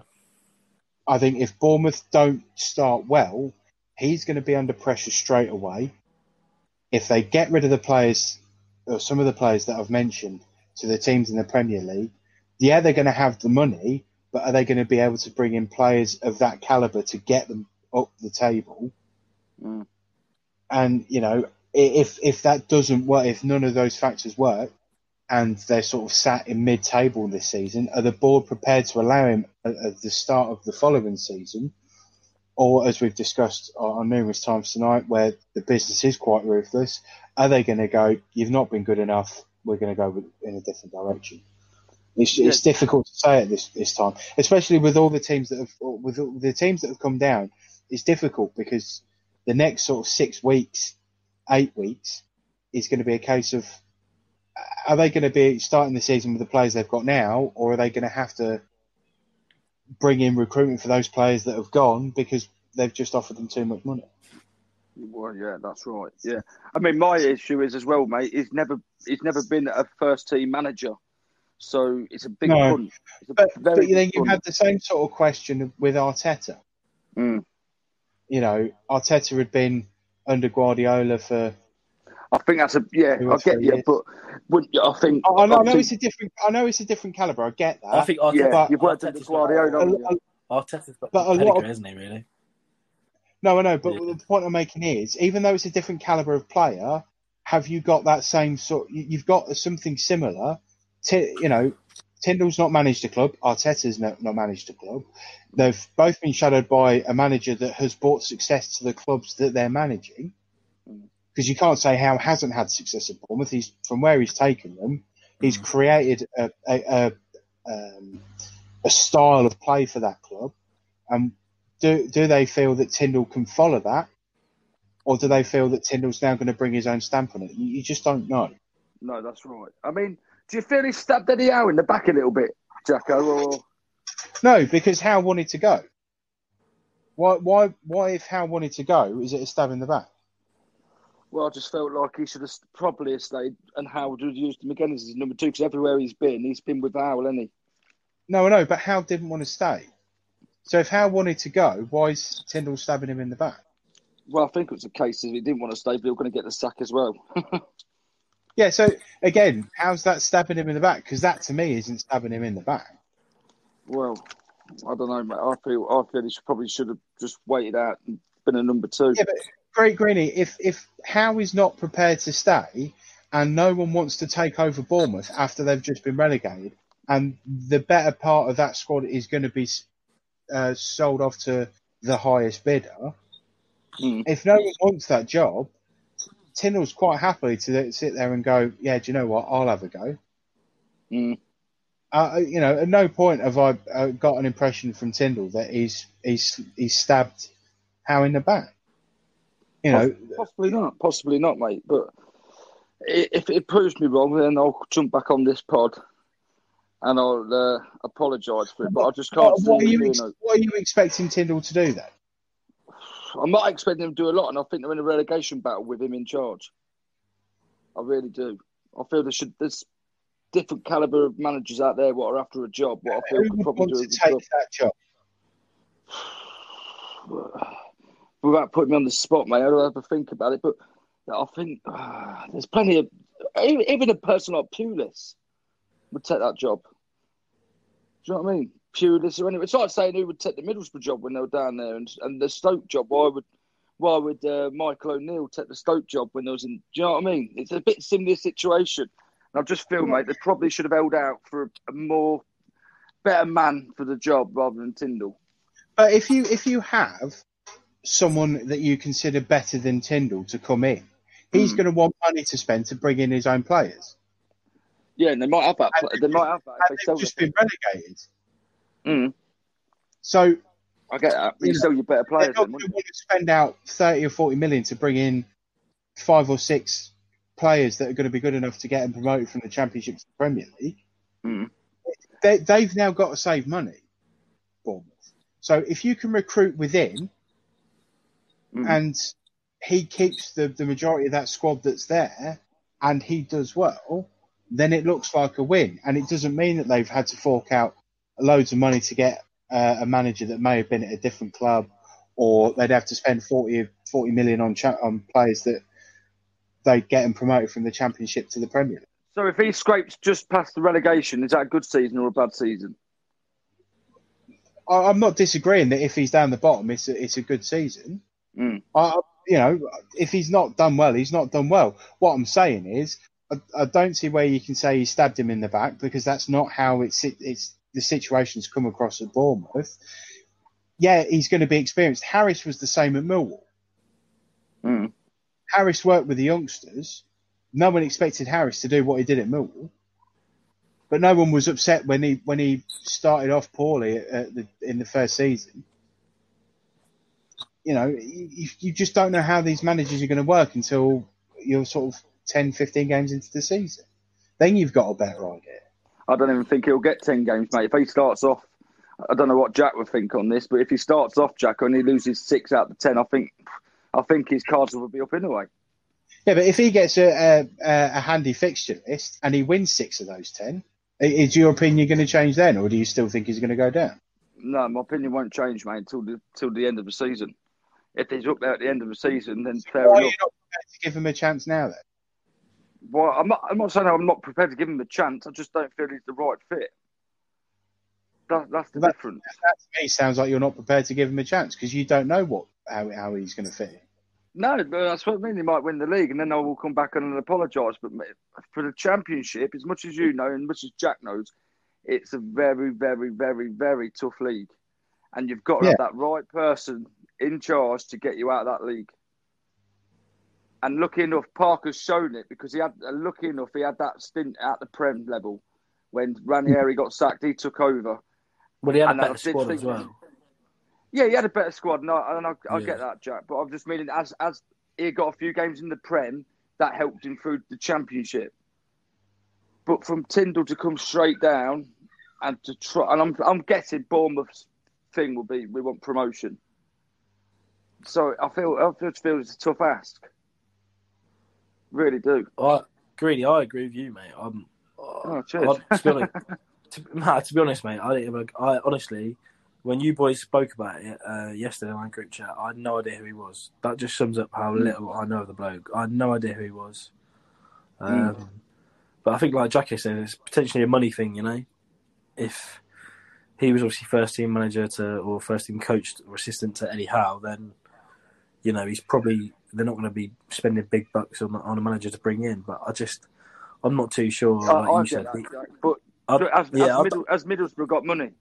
I think if Bournemouth don't start well, he's going to be under pressure straight away. If they get rid of the players, or some of the players that I've mentioned, to the teams in the Premier League, yeah, they're going to have the money, but are they going to be able to bring in players of that caliber to get them up the table? Mm. And you know, if if that doesn't work, if none of those factors work, and they're sort of sat in mid-table this season, are the board prepared to allow him at, at the start of the following season, or as we've discussed on numerous times tonight, where the business is quite ruthless, are they going to go? You've not been good enough. We're going to go with- in a different direction. It's, it's difficult to say at this this time, especially with all the teams that have with all the teams that have come down. It's difficult because the next sort of six weeks, eight weeks, is going to be a case of are they going to be starting the season with the players they've got now, or are they going to have to bring in recruitment for those players that have gone because they've just offered them too much money? Well, yeah, that's right. Yeah, I mean, my issue is as well, mate. He's never, he's never been a first team manager, so it's a big No. It's a But, very but then you had the same sort of question with Arteta. Mm. You know, Arteta had been under Guardiola for. I think that's a yeah. I get three you, but would I think? I, I know, I know obviously- it's a different. I know it's a different caliber. I get that. I think Arteta, yeah, but- you've worked Arteta's under got- Guardiola. a, haven't you? Arteta's got But a lot pedigree, of- hasn't he? Really? No, I know, but Yeah. the point I'm making is, even though it's a different caliber of player, have you got that same sort? you- You've got something similar. To, you know, Tindall's not managed a club. Arteta's not, not managed a club. They've both been shadowed by a manager that has brought success to the clubs that they're managing. because you can't say Howe hasn't had success at Bournemouth. He's from where he's taken them. He's created a a, a, um, a style of play for that club. And do do they feel that Tindall can follow that, or do they feel that Tindall's now going to bring his own stamp on it? You, you just don't know. No, that's right. I mean, do you feel he stabbed Eddie Howe in the back a little bit, Jacko? Or No, because Howe wanted to go. Why why why if Howe wanted to go, is it a stab in the back? well, I just felt like he should have probably have stayed, and Howe would have used him again as his number two because everywhere he's been, he's been with Howe, hasn't he? No, I know, but Howe didn't want to stay. So if Howe wanted to go, why is Tindall stabbing him in the back? Well, I think it was a case of he didn't want to stay, but he was going to get the sack as well. (laughs) Yeah, so again, how's that stabbing him in the back? Because that to me isn't stabbing him in the back. well, I don't know, mate. I feel I feel he should, probably should have just waited out and been a number two. Yeah, but Great Greeny, if if Howe is not prepared to stay and no one wants to take over Bournemouth after they've just been relegated, and the better part of that squad is going to be uh, sold off to the highest bidder, Mm. if no one wants that job, Tindall's quite happy to sit there and go, yeah, do you know what? I'll have a go. Mm. Uh, you know, at no point have I uh, got an impression from Tindall that he's he's he's stabbed Howe in the back. You know, Possibly not. Possibly not, mate. But if it proves me wrong, then I'll jump back on this pod and I'll uh, apologise for it. But I just can't what, see what are you ex- what are you expecting Tindall to do then? I'm not expecting him to do a lot, and I think they're in a relegation battle with him in charge. I really do. I feel there should there's different caliber of managers out there what are after a job. What I feel Who could probably do to take job. that job? (sighs) Without putting me on the spot, mate, I don't have to think about it. But I think ah, there's plenty of even, even a person like Pulis would take that job. Do you know what I mean? Pulis or anyone. It's like saying who would take the Middlesbrough job when they were down there, and and the Stoke job. Why would why would uh, Michael O'Neill take the Stoke job when there was in? Do you know what I mean? It's a bit similar situation. And I just feel, mate, they probably should have held out for a, more better man for the job rather than Tindall. But if you if you have someone that you consider better than Tindall to come in, he's Hmm. going to want money to spend to bring in his own players. Yeah, and they might have that. And They might have that if they they've just been relegated. Mm, So I get that. You You sell your better they're players, not then, going to want to spend out thirty or forty million to bring in five or six players that are going to be good enough to get them promoted from the Championship to the Premier League. Mm. They, they've now got to save money, Bournemouth. So if you can recruit within, Mm. and he keeps the, the majority of that squad that's there, and he does well, then it looks like a win. And it doesn't mean that they've had to fork out loads of money to get uh, a manager that may have been at a different club, or they'd have to spend 40, 40 million on cha- on players that they'd get them promoted from the Championship to the Premier League. So if he scrapes just past the relegation, is that a good season or a bad season? I, I'm not disagreeing that if he's down the bottom, it's a, it's a good season. Mm. I, you know, if he's not done well, he's not done well. What I'm saying is, I, I don't see where you can say he stabbed him in the back because that's not how it's it's the situation's come across at Bournemouth. Yeah, he's going to be experienced. Harris was the same at Millwall. Mm. Harris worked with the youngsters. No one expected Harris to do what he did at Millwall, but no one was upset when he when he started off poorly at the, in the first season. You know, you, you just don't know how these managers are going to work until you're sort of 10, 15 games into the season. Then you've got a better idea. I don't even think he'll get 10 games, mate. If he starts off, I don't know what Jack would think on this, but if he starts off, Jack, and he loses six out of 10, I think I think his cards will be up anyway. Yeah, but if he gets a, a, a handy fixture list and he wins six of those 10, is your opinion going to change then, or do you still think he's going to go down? No, my opinion won't change, mate, until the, till the end of the season. If he's up there at the end of the season, then fair Why are enough. you not prepared to give him a chance now then? Well, I'm not. I'm not saying I'm not prepared to give him a chance. I just don't feel he's the right fit. That, that's the That- difference. That to me sounds like you're not prepared to give him a chance because you don't know what how, how he's going to fit. No, but that's what I mean. He might win the league, and then I will come back and apologise. But for the championship, as much as you know, and much as Jack knows, it's a very, very, very, very tough league, and you've got to have that right person in charge to get you out of that league. And lucky enough, Parker's shown it because he had lucky enough he had that stint at the Prem level when Ranieri got sacked. He took over. Well, he had And a better squad as well. Yeah, he had a better squad, and I, and I, I Yeah. get that, Jack. But I'm just meaning as as he got a few games in the Prem, that helped him through the Championship. But from Tindall to come straight down and to try, and I'm I'm guessing Bournemouth's thing will be we want promotion. So I feel I just feel it's a tough ask. Really do. I, Greedy, I agree with you, mate. I'm, Oh, cheers. I- to, be honest, (laughs) to, nah, to be honest, mate, I didn't I honestly, when you boys spoke about it uh, yesterday on my group chat, I had no idea who he was. That just sums up how little I know of the bloke. I had no idea who he was. Um, But I think, like Jackie said, it's potentially a money thing, you know. If he was obviously first team manager to, or first team coach or assistant to Eddie Howe, then you know he's probably they're not going to be spending big bucks on, on a manager to bring in. But I just, I'm not too sure. Oh, I, like I you get said, that, Jack. But I'd- as, yeah, as, I'd- Middle, as Middlesbrough got money,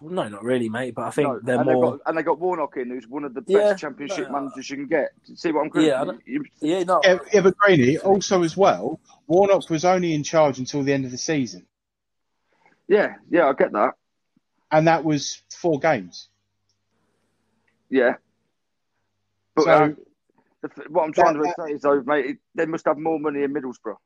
no, not really, mate. But I think No, they're and, they've more. got, and they got Warnock in, who's one of the best Yeah, Championship no, managers you can get. See what I'm Yeah, I saying? don't- Yeah, no, Yeah, yeah, but Greeny, also as well, Warnock was only in charge until the end of the season, yeah, yeah, I get that. and that was four games. Yeah. But So- the, what I'm trying That- to say is, though, mate, they must have more money in Middlesbrough.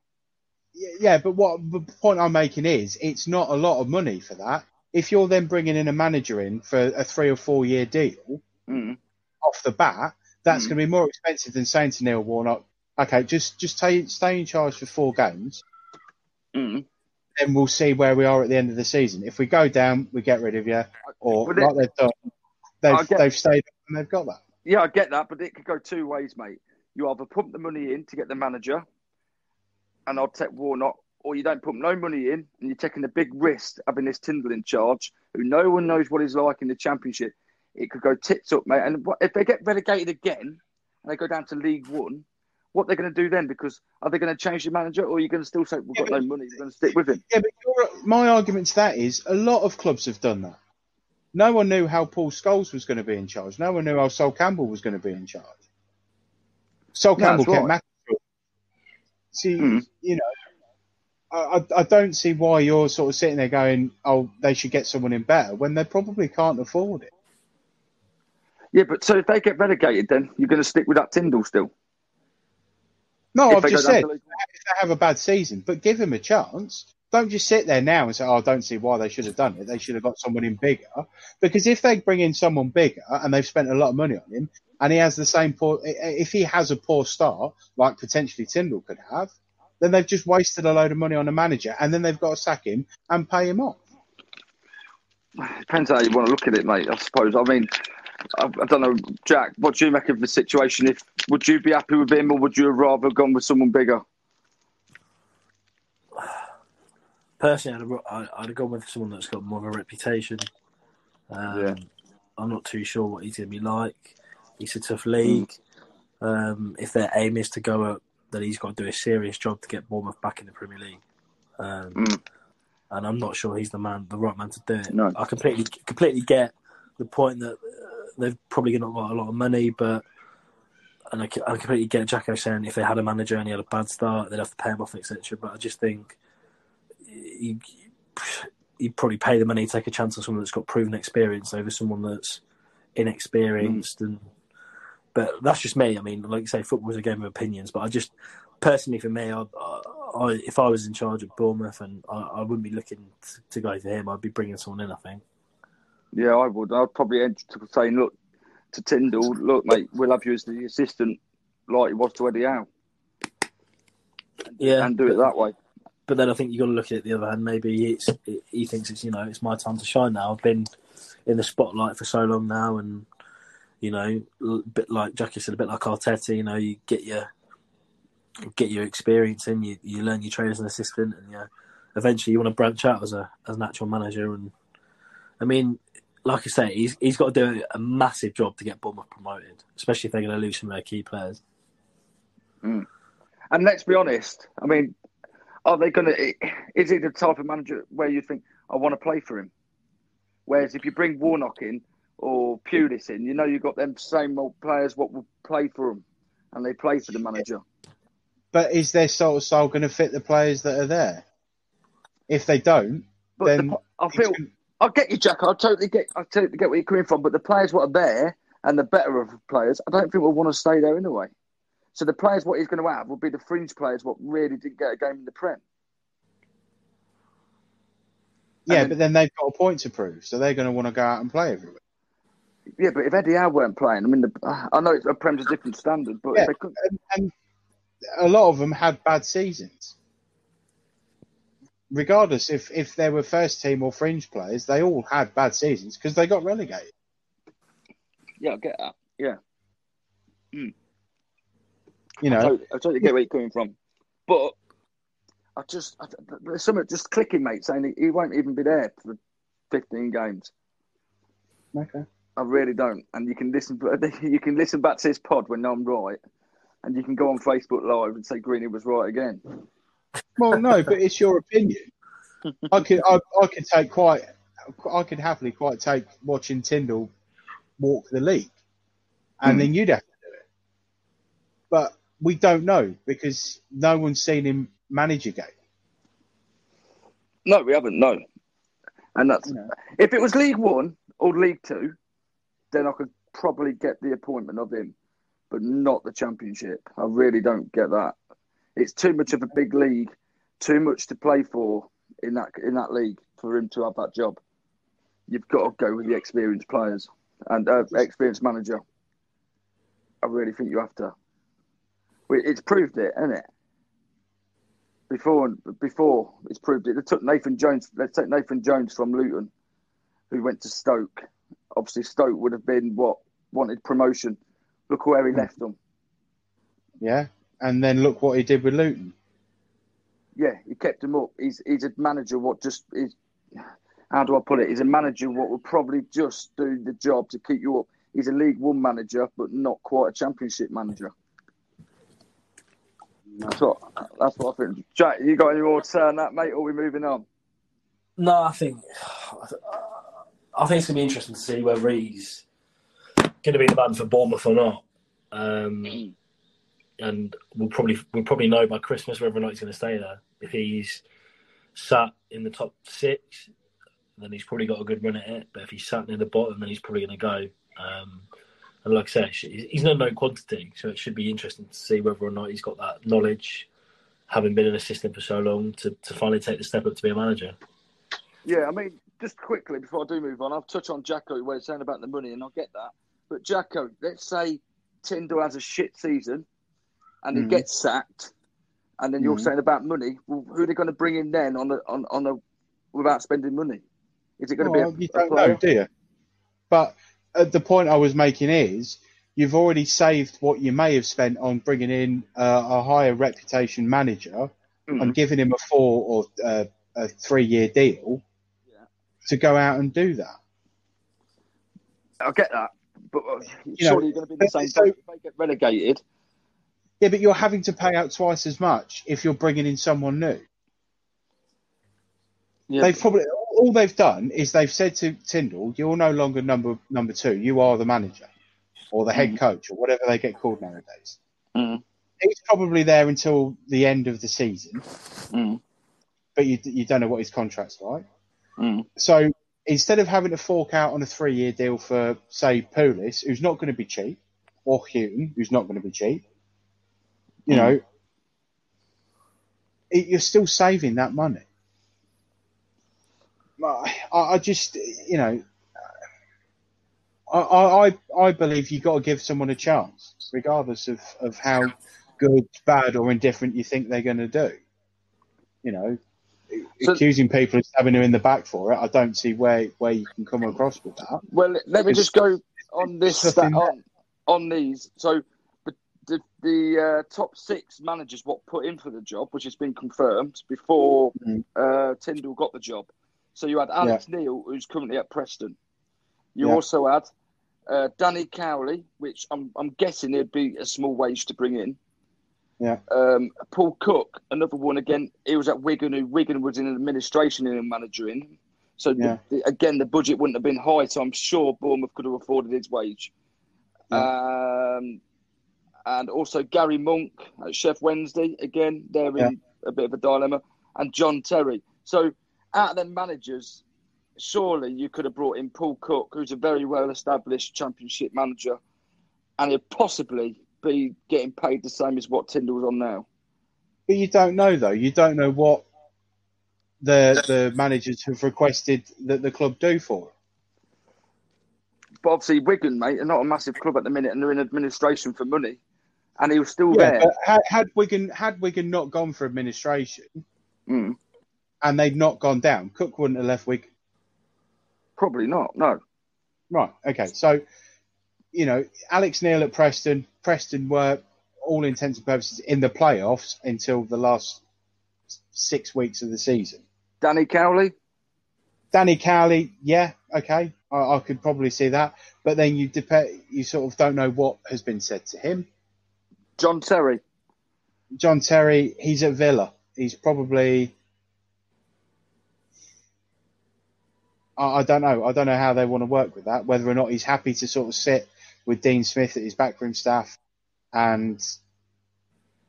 Yeah, Yeah, but what the point I'm making is, it's not a lot of money for that. If you're then bringing in a manager in for a three or four year deal Mm. off the bat, that's Mm. going to be more expensive than saying to Neil Warnock, "Okay, just just stay stay in charge for four games, Mm. then we'll see where we are at the end of the season. If we go down, we get rid of you, or But it- like they've done, they've they've stayed and they've got that. Yeah, I get that, but it could go two ways, mate. You either pump the money in to get the manager, and I'll take Warnock, or you don't put no money in, and you're taking a big risk having this Tindall in charge, who no one knows what he's like in the Championship. It could go tits up, mate. And if they get relegated again, and they go down to League One, what they're going to do then? Because are they going to change the manager, or are you going to still say we've got Yeah, no money, we're going to stick with him? Yeah, but your, my argument to that is a lot of clubs have done that. No one knew how Paul Scholes was going to be in charge. No one knew how Sol Campbell was going to be in charge. Sol No, Campbell kept right. See, Mm. you know, I, I, I don't see why you're sort of sitting there going, "Oh, they should get someone in better," when they probably can't afford it. Yeah, but so if they get relegated, then you're going to stick with that Tindall still. No, If I've just said if they have a bad season, but give him a chance. Don't just sit there now and say, "Oh, I don't see why they should have done it. They should have got someone in bigger." Because if they bring in someone bigger and they've spent a lot of money on him, and he has the same poor, if he has a poor start like potentially Tindall could have, then they've just wasted a load of money on a manager, and then they've got to sack him and pay him off. Depends how you want to look at it, mate. I suppose. I mean, I, I don't know, Jack. What do you make of the situation? If would you be happy with him, or would you have rather gone with someone bigger? Personally, I'd I'd have gone with someone that's got more of a reputation. Um, Yeah. I'm not too sure what he's going to be like. It's a tough league. Um, if their aim is to go up, then he's got to do a serious job to get Bournemouth back in the Premier League. Um, Mm. And I'm not sure he's the man, the right man to do it. No. I completely, completely get the point that uh, they've probably not got a lot of money, but and I, I completely get Jacko saying if they had a manager and he had a bad start, they'd have to pay him off, etc. But I just think you, you probably pay the money, to take a chance on someone that's got proven experience over someone that's inexperienced. Mm. And but that's just me. I mean, like you say, football's a game of opinions. But I just personally, for me, I, I, if I was in charge of Bournemouth, and I, I wouldn't be looking to, to go for him, I'd be bringing someone in. I think. Yeah, I would. I'd probably end to saying, look, to Tindall, look, mate, we'll have you as the assistant, like he was to Eddie Howe, Yeah, and do it that way. But then I think you've got to look at it the other hand. Maybe it's he thinks it's you know it's my time to shine now. I've been in the spotlight for so long now, and you know, a bit like Jackie said, a bit like Arteta. You know, you get your get your experience in, you you learn your trade as an assistant, and yeah, eventually you want to branch out as a as an actual manager. And I mean, like I say, he's he's got to do a massive job to get Bournemouth promoted, especially if they're going to lose some of their key players. Mm. And let's be honest. I mean, are they going to? Is he the type of manager where you think I want to play for him? Whereas if you bring Warnock in or Pulis in, you know you've got them same old players what will play for him. and they play for the manager. But is their sort of style going to fit the players that are there? If they don't, But then the, I feel I get you, Jack. I totally get I totally get where you're coming from. But the players what are there and the better of players, I don't think will want to stay there anyway. So the players what he's going to have will be the fringe players what really didn't get a game in the Prem. yeah, then- but then they've got a point to prove, so they're going to want to go out and play everywhere. Yeah, but if Eddie Howe weren't playing, I mean, the, I know it's a Prem's a different standard, but Yeah, if they could, and, and a lot of them had bad seasons. Regardless if if they were first team or fringe players, they all had bad seasons because they got relegated. yeah, I get that. Yeah, hmm. You know, I totally, I totally get where you're coming from, but I just I, there's something just clicking, mate, saying he, won't even be there for 15 games. okay. I really don't. And you can listen. (laughs) You can listen back to this pod when I'm right, and you can go on Facebook Live and say Greeny was right again. Well, no, but it's your opinion. (laughs) I could I, I could take quite I could happily quite take watching Tindall walk the league, and hmm. then you'd have to do it. But we don't know because no one's seen him manage a game. No, we haven't. No, and that's if it was League One or League Two, then I could probably get the appointment of him, but not the Championship. I really don't get that. It's too much of a big league, too much to play for in that in that league for him to have that job. You've got to go with the experienced players and uh, experienced manager. I really think you have to. It's proved it, isn't it? Before before it's proved it. They took Nathan Jones. Let's take Nathan Jones from Luton, who went to Stoke. Obviously, Stoke would have been what wanted promotion. Look where he hmm. left them. Yeah, and then look what he did with Luton. Yeah, he kept him up. He's he's a manager. What just is? How do I put it? He's a manager. What will probably just do the job to keep you up. He's a League One manager, but not quite a Championship manager. That's what that's what I think. Jack, you got any more to say on that, mate? Or are we moving on? No, I think I think it's to be interesting to see whether he's to be the man for Bournemouth or not. Um, and we'll probably we'll probably know by Christmas whether or not he's to stay there. If he's sat in the top six, then he's probably got a good run at it. But if he's sat near the bottom, then he's probably to go. Um, and like I say, he's no known quantity, so it should be interesting to see whether or not he's got that knowledge, having been an assistant for so long, to, to finally take the step up to be a manager. Yeah, I mean, just quickly before I do move on, I'll touch on Jacko where he's saying about the money, and I'll get that. But Jacko, let's say Tindall has a shit season and he Mhm. gets sacked, and then you're Mhm. saying about money. Well, who are they going to bring in then on the on on the without spending money? Is it going to be you a, a don't player? know, do you? But the point I was making is you've already saved what you may have spent on bringing in uh, a higher reputation manager Mhm. and giving him a four or uh, a three year deal to go out and do that. I get that, but uh, know, surely you're going to be the same so- if they get relegated. Yeah, but you're having to pay out twice as much if you're bringing in someone new. Yeah, They've probably all they've done is they've said to Tindall, "You're no longer number number two. You are the manager or the head coach or whatever they get called nowadays." Mm. He's probably there until the end of the season, Mm. but you you don't know what his contract's like. Mm. So instead of having to fork out on a three year deal for say Pulis, who's not going to be cheap, or Hughton, who's not going to be cheap, you know, it, you're still saving that money. I, I just, you know, I, I, I- believe you've got to give someone a chance, regardless of, of how good, bad, or indifferent you think they're going to do. You know, So- accusing people of stabbing them in the back for it, I don't see where, where you can come across with that. Well, let me just go on this nothing on, on these. So the the, the uh, top six managers what put in for the job, which has been confirmed before Mhm. uh, Tindall got the job. So you had Alex Neil, who's currently at Preston. You Yeah. also had uh, Danny Cowley, which I'm I'm guessing it'd be a small wage to bring in. Yeah. Um, Paul Cook, another one again. He was at Wigan, who Wigan was in administration and manager in. So Yeah. the, again, the budget wouldn't have been high. So I'm sure Bournemouth could have afforded his wage. Um, and also Gary Monk at Sheff Wednesday. Again, they're in a bit of a dilemma, and John Terry. So, out of the managers, surely you could have brought in Paul Cook, who's a very well established championship manager, and he'd possibly be getting paid the same as what Tindall's on now. But you don't know though. You don't know what the the managers have requested that the club do for. But obviously, Wigan, mate, are not a massive club at the minute, and they're in administration for money, and he was still Yeah, there. but had, had Wigan had Wigan not gone for administration Mm, and they'd not gone down, Cook wouldn't have left Wigan. probably not. No. Right. Okay. So, you know, Alex Neil at Preston. Preston were, all intents and purposes, in the playoffs until the last six weeks of the season. Danny Cowley. Danny Cowley, yeah, okay, I, I could probably see that. But then you dep- you sort of don't know what has been said to him. John Terry. John Terry, he's at Villa. He's probably. I, I don't know. I don't know how they want to work with that. Whether or not he's happy to sort of sit with Dean Smith at his backroom staff and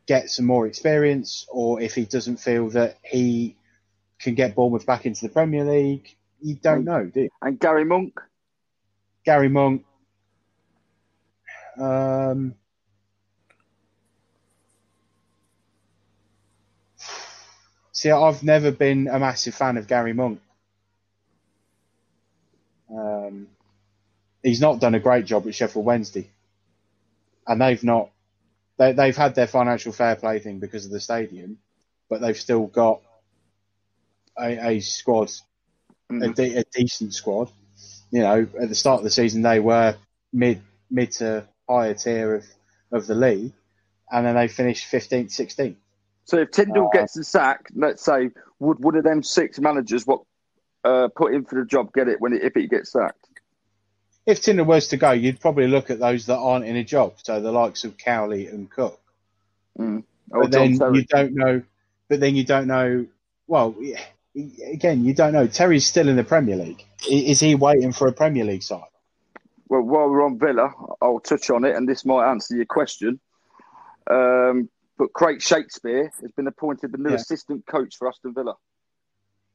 get some more experience, or if he doesn't feel that he can get Bournemouth back into the Premier League. You don't know, do you? And Gary Monk. Gary Monk. Um, see, I've never been a massive fan of Gary Monk. Um, he's not done a great job at Sheffield Wednesday, and they've not. They, they've had their financial fair play thing because of the stadium, but they've still got a, a squad, a, de- a decent squad. You know, at the start of the season, they were mid mid to higher tier of, of the league, and then they finished 15th, 16th. So if Tindall Uh, gets the sack, let's say, would one of them six managers what uh, put in for the job get it when it, if it gets sacked? If Tindall was to go, you'd probably look at those that aren't in a job, so the likes of Cowley and Cook. Mm. Or But then Terry. you don't know. But then you don't know. Well, again, you don't know. Terry's still in the Premier League. Is he waiting for a Premier League side? Well, while we're on Villa, I'll touch on it, and this might answer your question. Um, but Craig Shakespeare has been appointed the new Yeah. assistant coach for Aston Villa.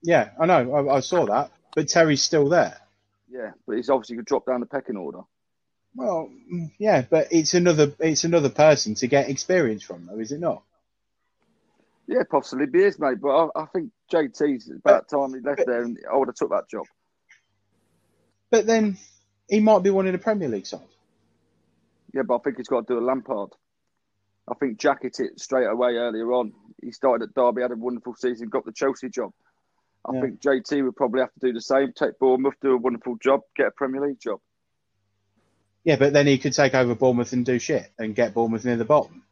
Yeah, I know. I, I saw that. But Terry's still there. Yeah, but he's obviously to drop down the pecking order. Well, mm, yeah, but it's another it's another person to get experience from, though, is it not? Yeah, possibly be his mate, but I, I think JT's about time he left there, and I would have took that job. But then he might be one in a Premier League side. Yeah, but I think he's got to do a Lampard. I think Jack hit it straight away earlier on. He started at Derby, had a wonderful season, got the Chelsea job. I Yeah. think JT would probably have to do the same, take Bournemouth, do a wonderful job, get a Premier League job. Yeah, but then he could take over Bournemouth and do shit and get Bournemouth near the bottom.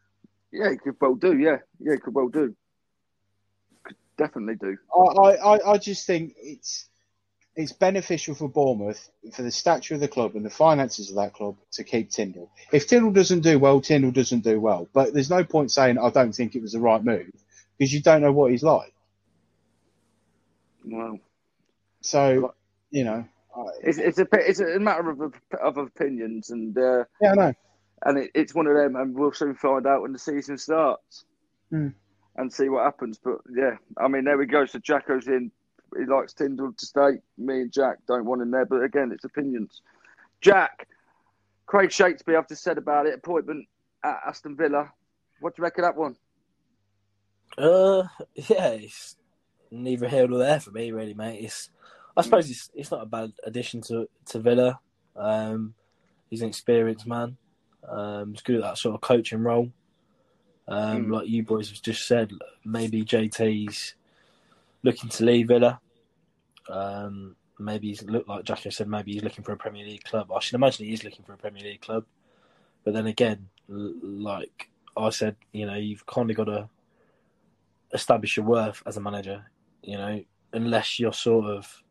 Yeah, he could well do. Yeah, yeah, he could well do. Could definitely do. I, I, I- just think it's it's beneficial for Bournemouth for the stature of the club and the finances of that club to keep Tindall. If Tindall doesn't do well, Tindall doesn't do well. But there's no point saying I don't think it was the right move because you don't know what he's like. Well, So you know, I, it's it's a it's a matter of of opinions, and uh, yeah, I know. and it, it's one of them, and we'll soon find out when the season starts Hmm. and see what happens. But yeah, I mean, there we go. So Jacko's in. He likes Tindall to stay. Me and Jack don't want him there, but again, it's opinions. Jack, Craig Shakespeare, I've just said about it. Appointment at Aston Villa. What do you reckon of that one? Uh, yeah, it's neither here nor there for me, really, mate. It's, I suppose it's it's not a bad addition to to Villa. Um, he's an experienced man. Um, he's good at that sort of coaching role. Um, Mm. like you boys have just said, maybe JT's looking to leave Villa. Um, maybe he's looked like Jackie said. Maybe he's looking for a Premier League club. I should imagine he is looking for a Premier League club. But then again, l- like I said, you know, you've kind of got to establish your worth as a manager. You know, unless you're sort of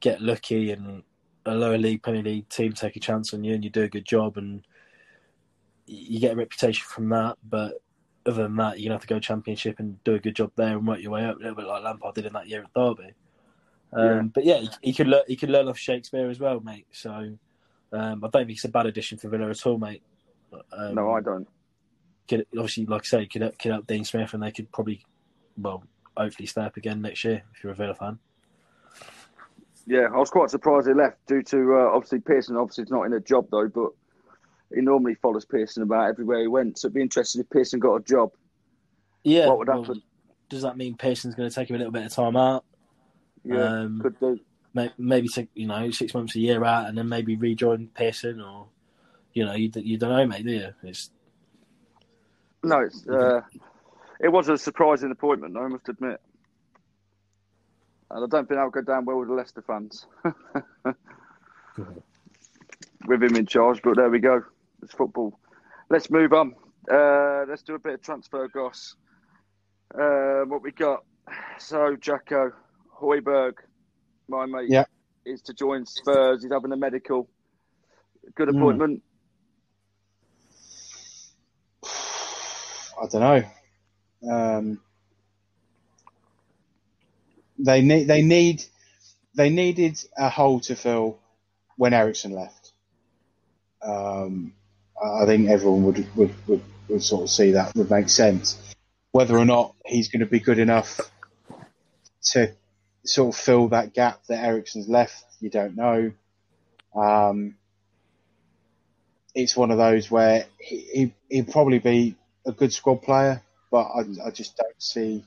get lucky and a lower league Premier League team take a chance on you and you do a good job and you get a reputation from that. But other than that, you're gonna have to go Championship and do a good job there and work your way up a little bit like Lampard did in that year at Derby. Um, Yeah. But yeah, he, he could learn. He could learn off Shakespeare as well, mate. So um, I don't think it's a bad addition for Villa at all, mate. Um, No, I don't. could obviously, like I say, could could up Dean Smith, and they could probably, well, hopefully stay up again next year if you're a Villa fan. Yeah, I was quite surprised he left due to uh, obviously Pearson. Obviously, is not in a job though, but he normally follows Pearson about everywhere he went. So it'd be interesting if Pearson got a job. Yeah, what would well, happen? does that mean Pearson's going to take him a little bit of time out? Yeah, Um, could do. May- Maybe take you know six months a year out, and then maybe rejoin Pearson, or you know you, you don't know, mate, do you? It's No, it's, (laughs) uh, it was a surprising appointment, I must admit. And I don't think that would go down well with the Leicester fans. (laughs) with him in charge, but there we go. It's football. Let's move on. Uh, let's do a bit of transfer goss. Uh, what we got? So, Jacko, Højbjerg, my mate, Yeah. is to join Spurs. He's having a medical. Good Hmm. appointment. I don't know. Um, they need they need they needed a hole to fill when Eriksen left. Um, I think everyone would, would would would sort of see that would make sense. Whether or not he's going to be good enough to sort of fill that gap that Eriksen's left, you don't know. Um, it's one of those where he, he he'd probably be a good squad player, but I, I just don't see.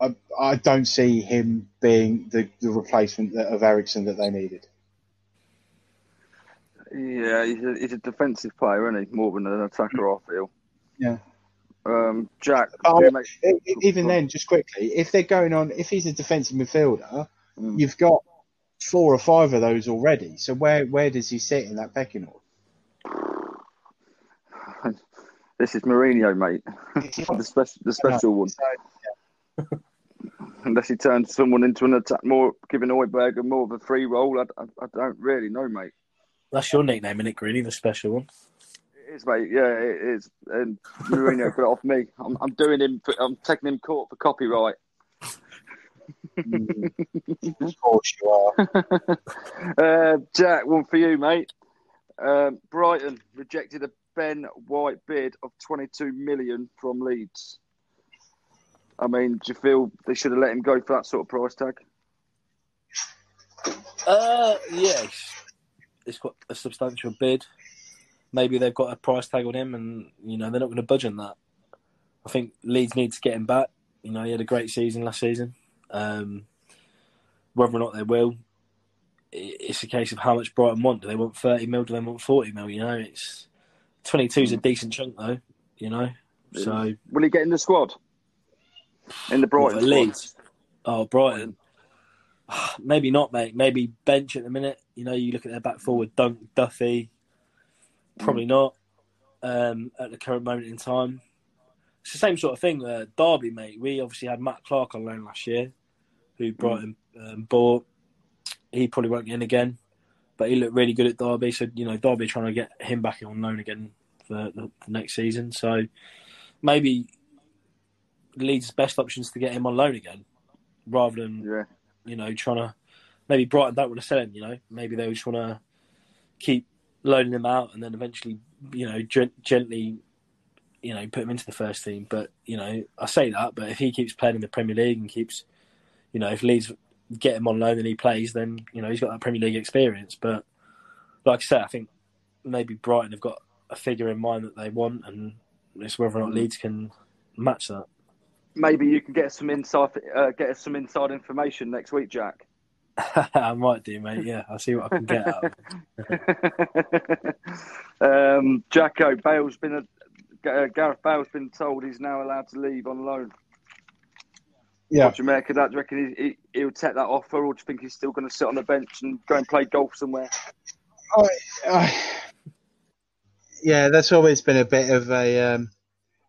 I, I don't see him being the, the replacement of Eriksen that they needed. Yeah, he's a, he's a defensive player, isn't he? More than an attacker, I feel. Yeah. Um, Jack, Oh, make- Even then, just quickly, if they're going on, if he's a defensive midfielder, Mm. you've got four or five of those already. So where where does he sit in that pecking order? This is Mourinho, mate. (laughs) the, special, the special one. Unless he turns someone into an attack, more giving Højbjerg a more of a free role, I, I, I don't really know, mate. that's your nickname, isn't it, Greeny, the special one? It is, mate. Yeah, it is. And Mourinho got it off me. I'm, I'm doing him. For, I'm taking him court for copyright. Of course you are. (laughs) Uh, Jack, one for you, mate. Um, Brighton rejected a Ben White bid of 22 million from Leeds. I mean, do you feel they should have let him go for that sort of price tag? Uh, yes, it's got a substantial bid. Maybe they've got a price tag on him, and you know they're not going to budge on that. I think Leeds need to get him back. You know, he had a great season last season. Um, whether or not they will, it's a case of how much Brighton want. Do they want thirty mil? Do they want forty mil? You know, it's twenty two is a decent chunk though. You know, so Will he get in the squad? In the Brighton squad? Leeds? Oh, Brighton. (sighs) Maybe not, mate. Maybe bench at the minute. You know, you look at their back forward, Dunk, Duffy. Probably not um, at the current moment in time. It's the same sort of thing. Uh, Derby, mate. We obviously had Matt Clarke on loan last year, who Brighton um, bought. He probably won't get in again, but he looked really good at Derby. So you know, Derby trying to get him back on loan again for the, the next season. So maybe Leeds' best options to get him on loan again, rather than Yeah. you know trying to. Maybe Brighton don't want to sell him. You know, maybe they just want to keep loaning him out and then eventually, you know, gent- gently, you know, put him into the first team. But you know, I say that, but if he keeps playing in the Premier League and keeps, you know, if Leeds get him on loan and he plays, then you know he's got that Premier League experience. But like I said, I think maybe Brighton have got a figure in mind that they want, and it's whether or not Leeds can match that. Maybe you can get some inside, uh, get us some inside information next week, Jack. (laughs) I might do, mate. Yeah, I'll see what I can get out. of it. (laughs) um, Jacko Bale's been a, uh, Gareth Bale's been told he's now allowed to leave on loan. Yeah. What do you make of that? Do you reckon he, he, he'll take that offer, or do you think he's still going to sit on the bench and go and play golf somewhere? I, I, yeah, that's always been a bit of a um,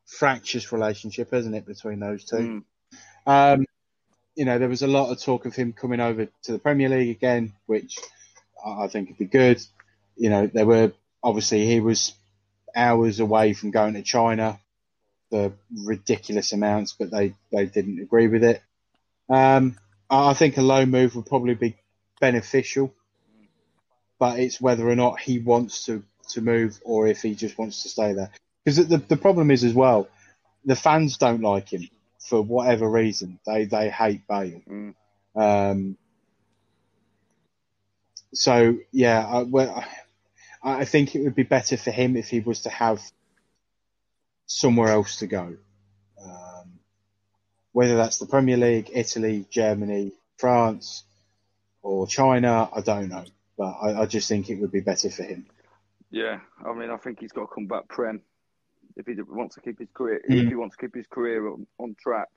fractious relationship, hasn't it, between those two? Um, you know, there was a lot of talk of him coming over to the Premier League again, which I I think would be good. You know, there were obviously he was hours away from going to China for ridiculous amounts, but they, they didn't agree with it. Um, I think a loan move would probably be beneficial, but it's whether or not he wants to, to move or if he just wants to stay there. because the the problem is as well, the fans don't like him for whatever reason. They they hate Bale. Mm. Um, so yeah, I, well, I, I think it would be better for him if he was to have somewhere else to go. Um, whether that's the Premier League, Italy, Germany, France, or China, I don't know. But I, I just think it would be better for him. Yeah, I mean, I think he's got to come back prem if he wants to keep his career. Mm. If he wants to keep his career on, on track,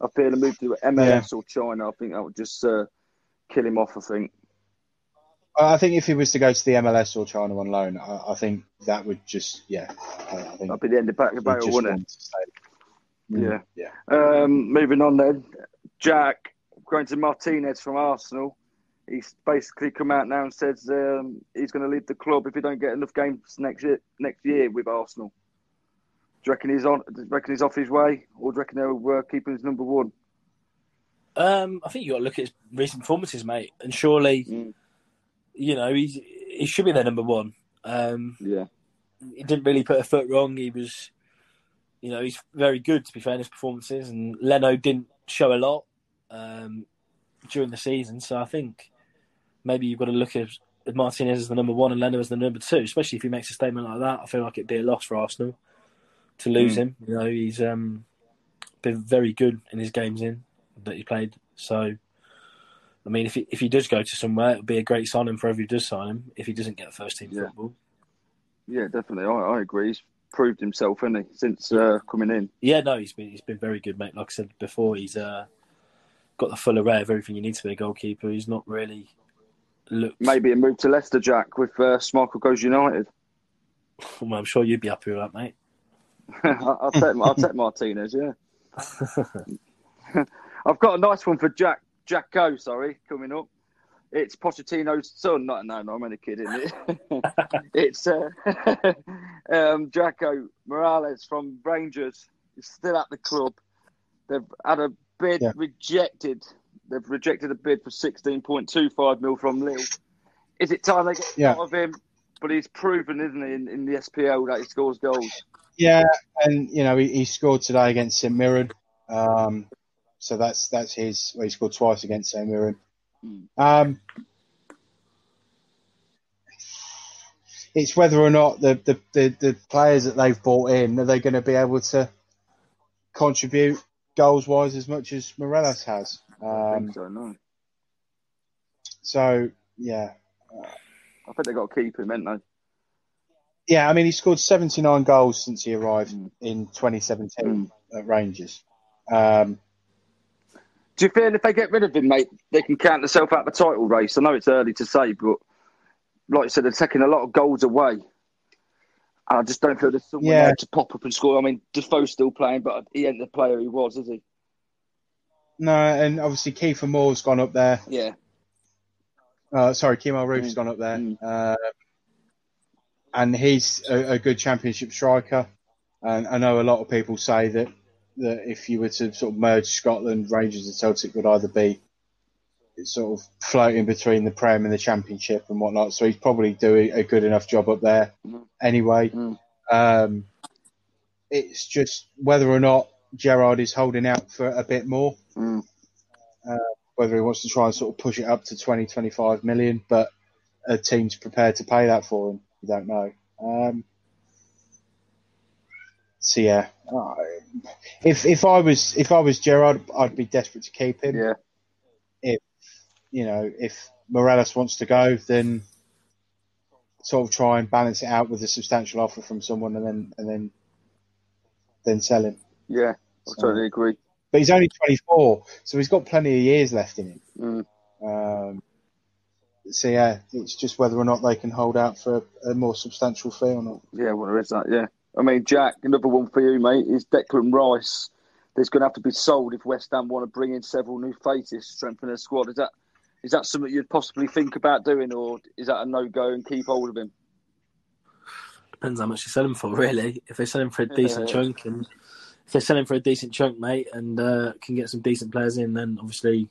I feel a move to MLS or China. I think that would just uh, kill him off. I think. I think if he was to go to the MLS or China on loan, I, I think that would just yeah. I, I think That'd be the end of back of he'd Bale, just wouldn't it? to stay. Mm, Yeah. yeah. Um, moving on then, Jack going to Martinez from Arsenal. He's basically come out now and says um, he's going to leave the club if he don't get enough games next year. Next year with Arsenal. Do you reckon he's on? Do you reckon he's off his way, or do you reckon they'll uh, keep him as number one? Um, I think you got to look at his recent performances, mate, and surely, Mm. You know, he's he should be their number one. Um, Yeah, he didn't really put a foot wrong. He was, you know, he's very good to be fair in his performances, and Leno didn't show a lot um, during the season. So I think maybe you've got to look at at Martinez as the number one and Leno as the number two, especially if he makes a statement like that. I feel like it'd be a loss for Arsenal to lose Mm. him. You know, he's um, been very good in his games in that he played. So, I mean, if he, if he does go to somewhere, it'll be a great signing for whoever does sign him. If he doesn't get first team Yeah. football, yeah, definitely. I, I agree. He's proved himself, hasn't he, since uh, coming in? yeah, no, he's been he's been very good, mate. Like I said before, he's uh, got the full array of everything you need to be a goalkeeper. He's not really looked. Maybe a move to Leicester, Jack, with uh, Schmeichel goes United. (laughs) Well, I'm sure you'd be happy with that, mate. (laughs) I'll take I'll take (laughs) Martinez. Yeah. I've got a nice one for Jack Jacko. Sorry, coming up. It's Pochettino's son. No, no, no I'm only kidding. (laughs) it's uh, (laughs) um, Jacko Morelos from Rangers. He's still at the club. They've had a bid Yeah. rejected. They've rejected a bid for 16.25 mil from Lille. Is it time they get Yeah. out of him? But he's proven, isn't he, in, in the SPL that he scores goals. Yeah, and you know he, he scored today against St Mirren, um, so that's that's his. Well, he scored twice against St Mirren. Um, it's whether or not the, the, the, the players that they've brought in are they going to be able to contribute goals wise as much as Morelos has. Um, so, no. so yeah, I think they've got to keep him, haven't they? yeah. I mean, he scored seventy nine goals since he arrived Mm. in twenty seventeen at Rangers. Um, Do you feel if they get rid of him, mate, they can count themselves out of the title race? I know it's early to say, but like I said, they're taking a lot of goals away. And I just don't feel there's someone Yeah. there to pop up and score. I mean, Defoe's still playing, but he ain't the player he was, is he? no, and obviously Kiefer Moore's gone up there. Yeah. Uh, sorry, Kemar Roofe's Mm. gone up there, Mm. uh, and he's a, a good championship striker. And I know a lot of people say that that if you were to sort of merge Scotland, Rangers and Celtic would either be sort of floating between the Prem and the Championship and whatnot. So he's probably doing a good enough job up there anyway. Mm. Um, it's just whether or not Gerrard is holding out for a bit more Mm. whether he wants to try and sort of push it up to 20, 25 million, but a team's prepared to pay that for him. We don't know. Um, so yeah, uh, if if I was if I was Gerrard, I'd be desperate to keep him. Yeah. If you know if Morelos wants to go, then sort of try and balance it out with a substantial offer from someone, and then and then then sell him. Yeah. I So- totally agree. But he's only 24, so he's got plenty of years left in him. Mm. Um, so yeah, it's just whether or not they can hold out for a, a more substantial fee or not. Yeah, well, there is that, yeah. I mean, Jack, another one for you, mate, is Declan Rice. There's going to have to be sold if West Ham want to bring in several new faces to strengthen their squad. Is that is that something you'd possibly think about doing, or is that a no go and keep hold of him? Depends how much you sell him for, really. If they sell him for a decent Yeah. chunk, and if they sell him for a decent chunk, mate, and uh, can get some decent players in, then obviously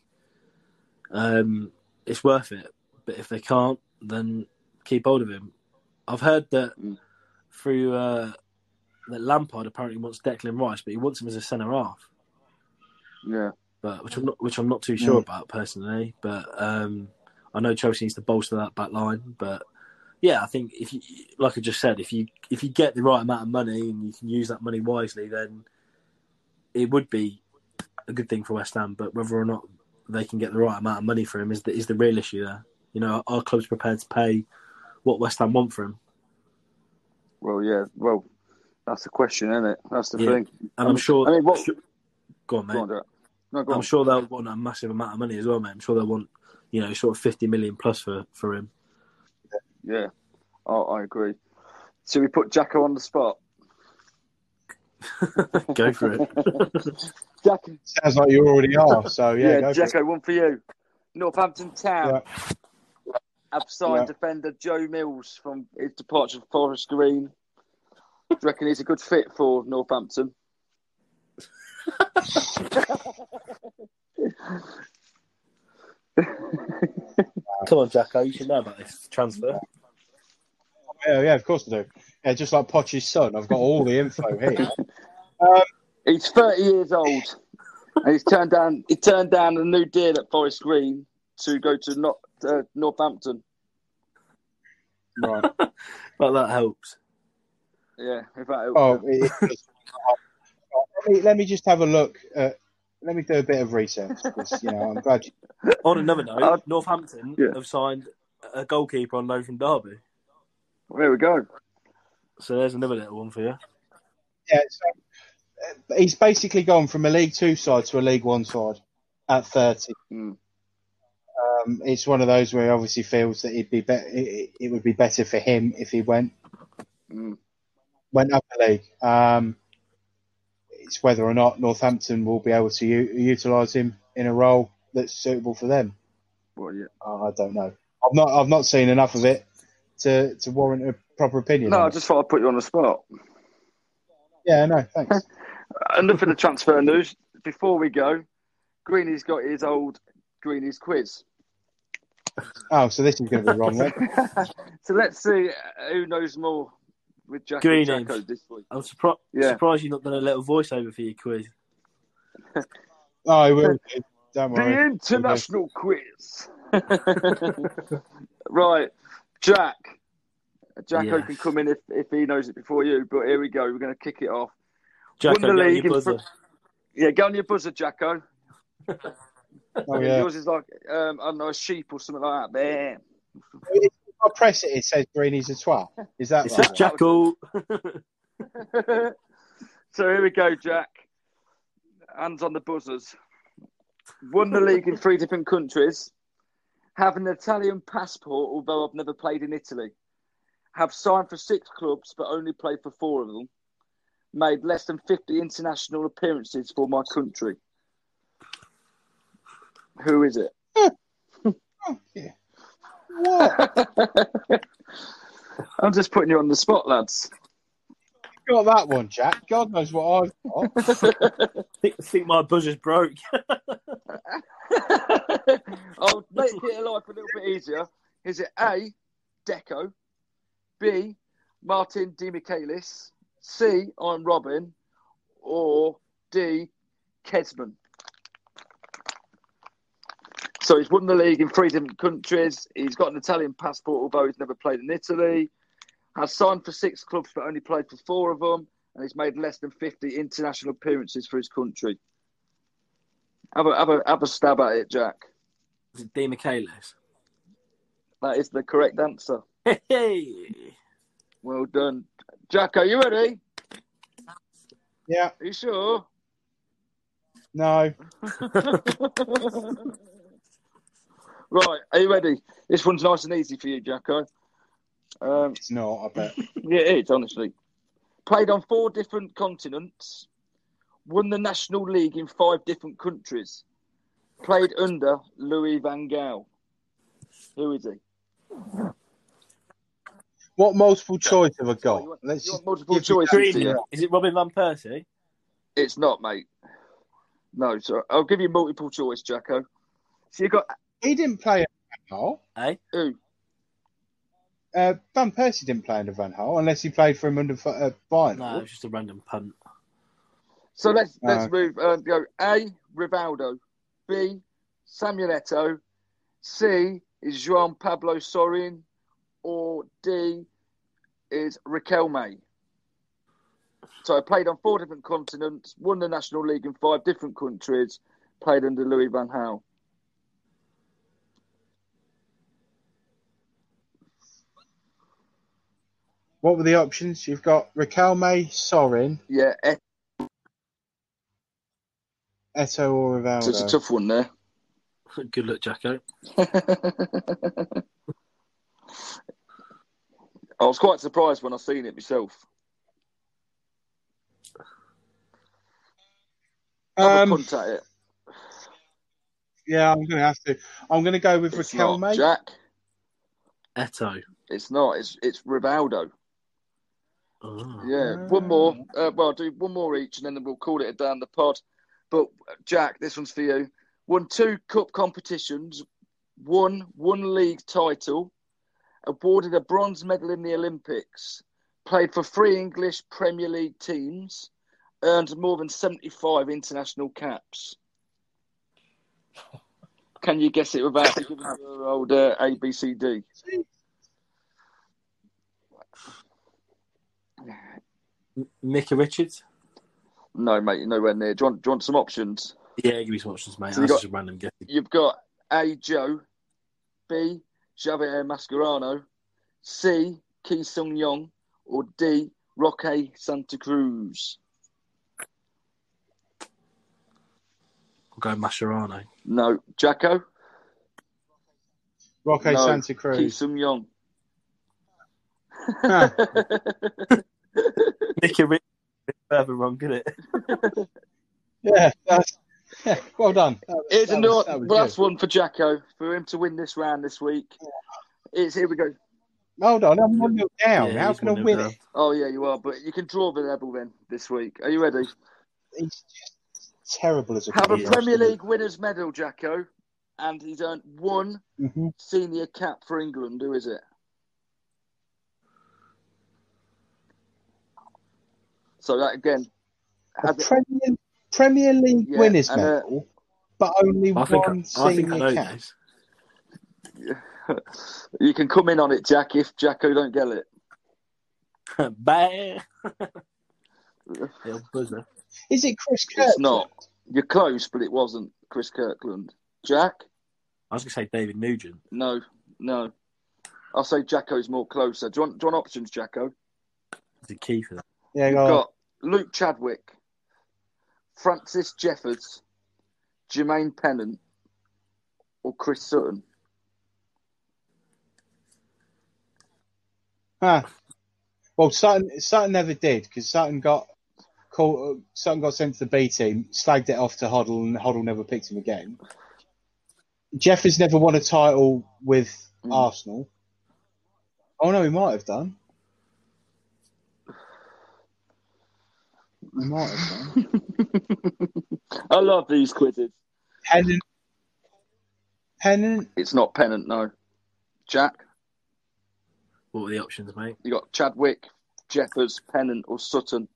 um, it's worth it. But if they can't, then keep hold of him. I've heard that Mm. through uh, that Lampard apparently wants Declan Rice, but he wants him as a centre half. Yeah. But which I'm not, which I'm not too sure Mm. about personally. But um, I know Chelsea needs to bolster that back line. But yeah, I think if you, like I just said, if you if you get the right amount of money and you can use that money wisely, then it would be a good thing for West Ham. But whether or not they can get the right amount of money for him is the, is the real issue there. You know, our club's prepared to pay what West Ham want for him. Well, yeah. Well, that's the question, isn't it? That's the Yeah. thing. And I'm um, sure. I mean, what? Go on, mate. Go on, No, go I'm on. sure they'll want a massive amount of money as well, mate. I'm sure they'll want, you know, sort of 50 million plus for, for him. Yeah. Oh, I agree. Should we put Jacko on the spot? (laughs) Go for it. (laughs) Jack, Sounds like you already are. So yeah, yeah, go for it. Jacko, one for you. Northampton Town have signed Yeah. defender Joe Mills from his departure from Forest Green. Do you reckon he's a good fit for Northampton? Come on, Jacko. You should know about this transfer. Yeah, yeah, of course I do. Yeah, just like Poch's son, I've got all the info here. (laughs) He's 30 years old, and he's turned down. He turned down a new deal at Forest Green to go to Not, uh, Northampton. Right. (laughs) But that helps. Yeah, if that helps. Oh, it, it- (laughs) let, me, let me just have a look. At, let me do a bit of research. 'cause, you know, I'm glad. You, (laughs) On another note, Uh, Northampton yeah. have signed a goalkeeper on loan from Derby. there we go. So there's another little one for you. yeah, so, uh, he's basically gone from a League Two side to a League One side at 30. Mm. Um, it's one of those where he obviously feels that it'd be, be- it, it would be better for him if he went Mm. Went up a league. Um, it's whether or not Northampton will be able to u- utilise him in a role that's suitable for them. Well, yeah. I don't know. I've not I've not seen enough of it to, to warrant a proper opinion. No, I just thought I'd put you on the spot. yeah, no, thanks. (laughs) Enough of the transfer news. Before we go, Greeny's got his old Greeny's quiz. oh, so this is going to be wrong then. (laughs) so let's see who knows more with Jacko Greenage. Jacko this week. I'm surpri- Yeah. surprised you've not done a little voiceover for your quiz. (laughs) Oh, I will. do. Don't The worry. international quiz. (laughs) right, Jack. Jacko Yeah. can come in if, if he knows it before you, but here we go. We're going to kick it off. Jacko, Won the get on league your in buzzer. fr- Yeah, go on your buzzer, Jacko. Oh, (laughs) yeah. Yours is like, um, I don't know, a sheep or something like that. Bam. If I press it, it says Greeny's a twat. Is that It right? says (laughs) Jacko. so here we go, Jack. Hands on the buzzers. Won the league in three different countries. Have an Italian passport, although I've never played in Italy. Have signed for six clubs, but only played for four of them. Made less than 50 international appearances for my country. Who is it? (laughs) Oh, yeah. I'm just putting you on the spot, lads. Got that one, Jack. God knows what I've got. I (laughs) think, I think my buzzer's broke. (laughs) I'll make it life a little bit easier. Is it A, Deco, B, Martin Demichelis, C, I'm Robin, or D, Kezman? So he's won the league in three different countries. He's got an Italian passport, although he's never played in Italy. Has signed for six clubs, but only played for four of them. And he's made less than 50 international appearances for his country. Have a, have a, have a stab at it, Jack. Is it Demichelis? That is the correct answer. Hey! Well done. Jack, are you ready? Yeah. Are you sure? No. (laughs) (laughs) right, are you ready? This one's nice and easy for you, Jacko. Um, It's not, I bet. (laughs) yeah, it is, honestly. Played on four different continents. Won the National League in five different countries. Played under Louis Van Gaal. Who is he? What multiple choice have I got? You want- Let's you just want multiple choice? that. Green. Green. Yeah. Is it Robin Van Persie? It's not, mate. No, so I'll give you multiple choice, Jacko. So you've got He didn't play at all. Eh? who? uh, Van Persie didn't play under Van Gaal unless he played for him under uh, Bayern. No, it was just a random punt. So let's Uh, let's move. Uh, go A. Rivaldo, B. Samuel Eto'o, C. Is Juan Pablo Sorin, or D. Is Riquelme. So I played on four different continents, won the National League in five different countries, played under Louis Van Gaal. What were the options? You've got Riquelme, Sorin, Yeah, Et- Eto'o, or Rivaldo. so it's a tough one there. (laughs) Good luck, Jacko. (laughs) I was quite surprised when I seen it myself. Have a Um, punt at it. yeah, I'm going to have to. I'm going to go with It's not Riquelme. Jack. Eto'o. It's not. It's it's Rivaldo. Oh. Yeah, one more. Uh, well, I'll do one more each, and then we'll call it a down the pod. But Jack, this one's for you. Won two cup competitions, won one league title, awarded a bronze medal in the Olympics, played for three English Premier League teams, earned more than seventy-five international caps. Can you guess it without giving your old uh, ABCD? M- Mickey Richards? No, mate, you're nowhere near. Do you, want, do you want some options? Yeah, give me some options, mate. So you That's got- just a random guess. You've got A. Joe, B. Javier Mascherano, C. Ki Sung Yong, or D. Roque Santa Cruz. I'll go Mascherano. No, Jacko. Roque no, Santa Ki Cruz. Sung Yong. Huh. (laughs) Mickey Richards is further wrong, isn't it? (laughs) yeah, that's, yeah, well done. That was- Here's that another was- that was last good. one for Jacko for him to win this round this week. It's here we go. Hold on, I'm one nil down. Yeah, How can I win down. it? Oh yeah, you are, but you can draw the level then this week. Are you ready? He's just terrible as a Have a coach. Premier League winners medal, Jacko, and he's earned one Mhm. senior cap for England. Who is it? So that again, A has it- Premier, Premier League Yeah, winners and, uh, but only I think, one I, I think I senior know cap. this. (laughs) you can come in on it, Jack, if Jacko don't get it. (laughs) Bang! Little (laughs) buzzer. Is it Chris Kirkland? It's not. You're close, but it wasn't Chris Kirkland. Jack? I was going to say David Nugent. No, no. I'll say Jacko's more closer. Do you want, do you want options, Jacko? Is the key for that? Yeah, You've on. got Luke Chadwick, Francis Jeffers, Jermaine Pennant, or Chris Sutton. Huh. Well, Sutton, Sutton never did because Sutton got called, uh, Sutton got sent to the B team, slagged it off to Hoddle, and Hoddle never picked him again. Jeffers never won a title with Mm. Arsenal. Oh no, he might have done. Might have done. I love these quizzes. Pennant. Pennant. It's not Pennant, no. Jack, What were the options, mate? you got Chadwick, Jeffers, Pennant, or Sutton.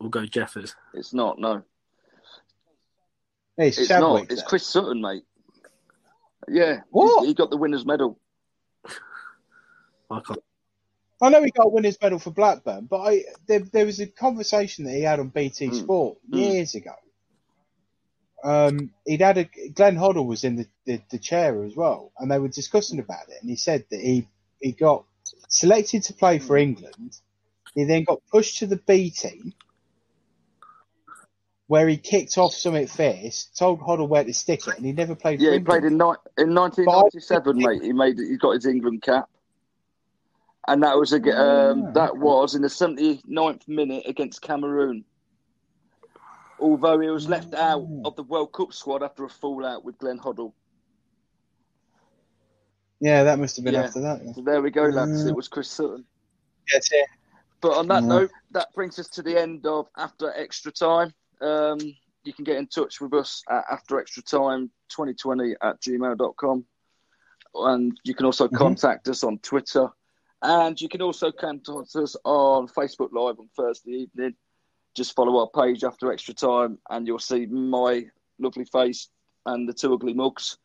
We'll go Jeffers. It's not, no. Hey, it's, It's Chadwick. not. It's then. Chris Sutton, mate. Yeah. What? He, he got the winner's medal. I can't. I know he got a winner's medal for Blackburn, but I, there, there was a conversation that he had on BT Mm. Sport Mm. years ago. Um, he'd had a Glenn Hoddle was in the, the, the chair as well, and they were discussing about it. And he said that he he got selected to play for England. He then got pushed to the B team, where he kicked off something fierce, told Hoddle where to stick it, and he never played. Yeah, he played in ni- in 1997, mate. He made he got his England cap, and that was a, um, that was in the 79th minute against Cameroon. Although he was left out of the World Cup squad after a fallout with Glenn Hoddle. Yeah, that must have been Yeah. after that. Yeah, So there we go, lads. Ah. It was Chris Sutton. That's it. But on that Yeah. note, that brings us to the end of After Extra Time. Um, you can get in touch with us at After Extra Time 2020 at gmail.com. and you can also contact us on Twitter, and you can also contact us on Facebook Live on Thursday evening. Just follow our page after extra time, and you'll see my lovely face and the two ugly mugs.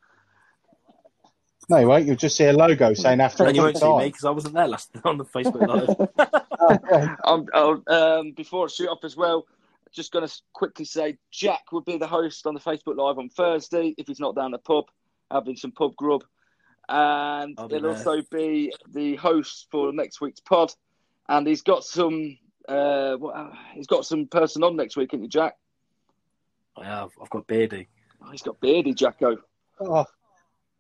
No, you won't. You'll just see a logo saying after And you extra won't see me time. because I wasn't there last (laughs) on the Facebook Live. (laughs) um, oh, um, before I shoot off as well, just going to quickly say Jack will be the host on the Facebook Live on Thursday if he's not down the pub having some pub grub. And I'll he'll there. also be the host for next week's pod. And he's got some. Uh, what, uh, he's got some person on next week, isn't he, Jack? I have. I've got Beardy. Oh, he's got Beardy, Jacko. Oh,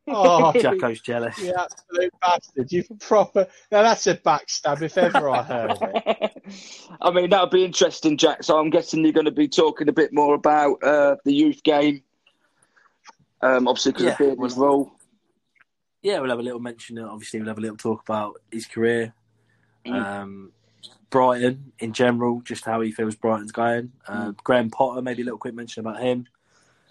oh (laughs) Jacko's jealous. you absolute bastard! You proper. Now that's a backstab if ever I heard it. (laughs) I mean, that'll be interesting, Jack. So I'm guessing you're going to be talking a bit more about uh, the youth game. Um, obviously, because Yeah, of Beardy's well- role. Yeah, we'll have a little mention. Obviously, we'll have a little talk about his career, um, Brighton in general, just how he feels Brighton's going. Uh, Graham Potter, maybe a little quick mention about him,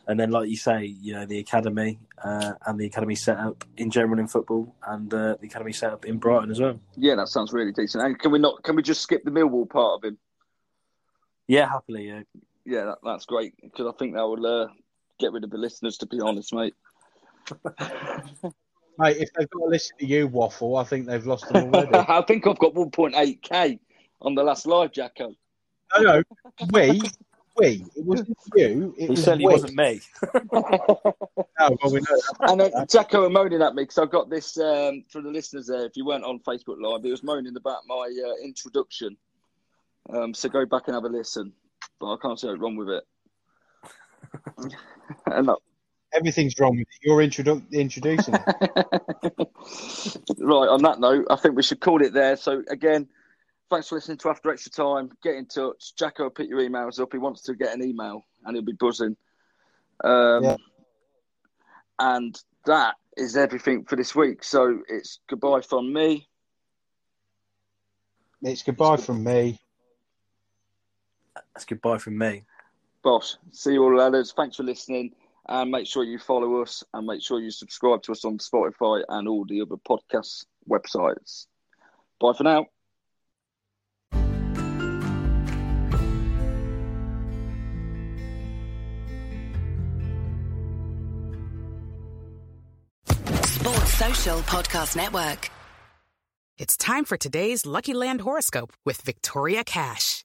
and then, like you say, you know, the academy uh, and the academy setup in general in football, and uh, the academy setup in Brighton as well. Yeah, that sounds really decent. And can we not? Can we just skip the Millwall part of him? Yeah, happily. Yeah, Yeah, that, that's great because I think that will uh, get rid of the listeners. To be honest, mate. (laughs) Mate, if they've got to listen to you waffle, I think they've lost them (laughs) already. I think I've got 1.8k on the last live, Jacko. no, no, we, we. It wasn't you. It he was certainly we. wasn't me. No, well, we know. (laughs) And uh, Jacko are moaning at me because I've got this um, for the listeners there. If you weren't on Facebook Live, he was moaning about my uh, introduction. Um, so go back and have a listen. But I can't see what's wrong with it. (laughs) and uh, Everything's wrong with it. You're introdu- introducing it. (laughs) right, on that note, I think we should call it there. So, again, thanks for listening to After Extra Time. Get in touch. Jacko will pick your emails up. He wants to get an email and he'll be buzzing. Um, Yeah. And that is everything for this week. So, it's goodbye from me. It's goodbye from me. That's goodbye from me. Boss, see you all later. Thanks for listening. And make sure you follow us and make sure you subscribe to us on Spotify and all the other podcast websites. Bye for now. Sports Social Podcast Network. It's time for today's Lucky Land horoscope with Victoria Cash.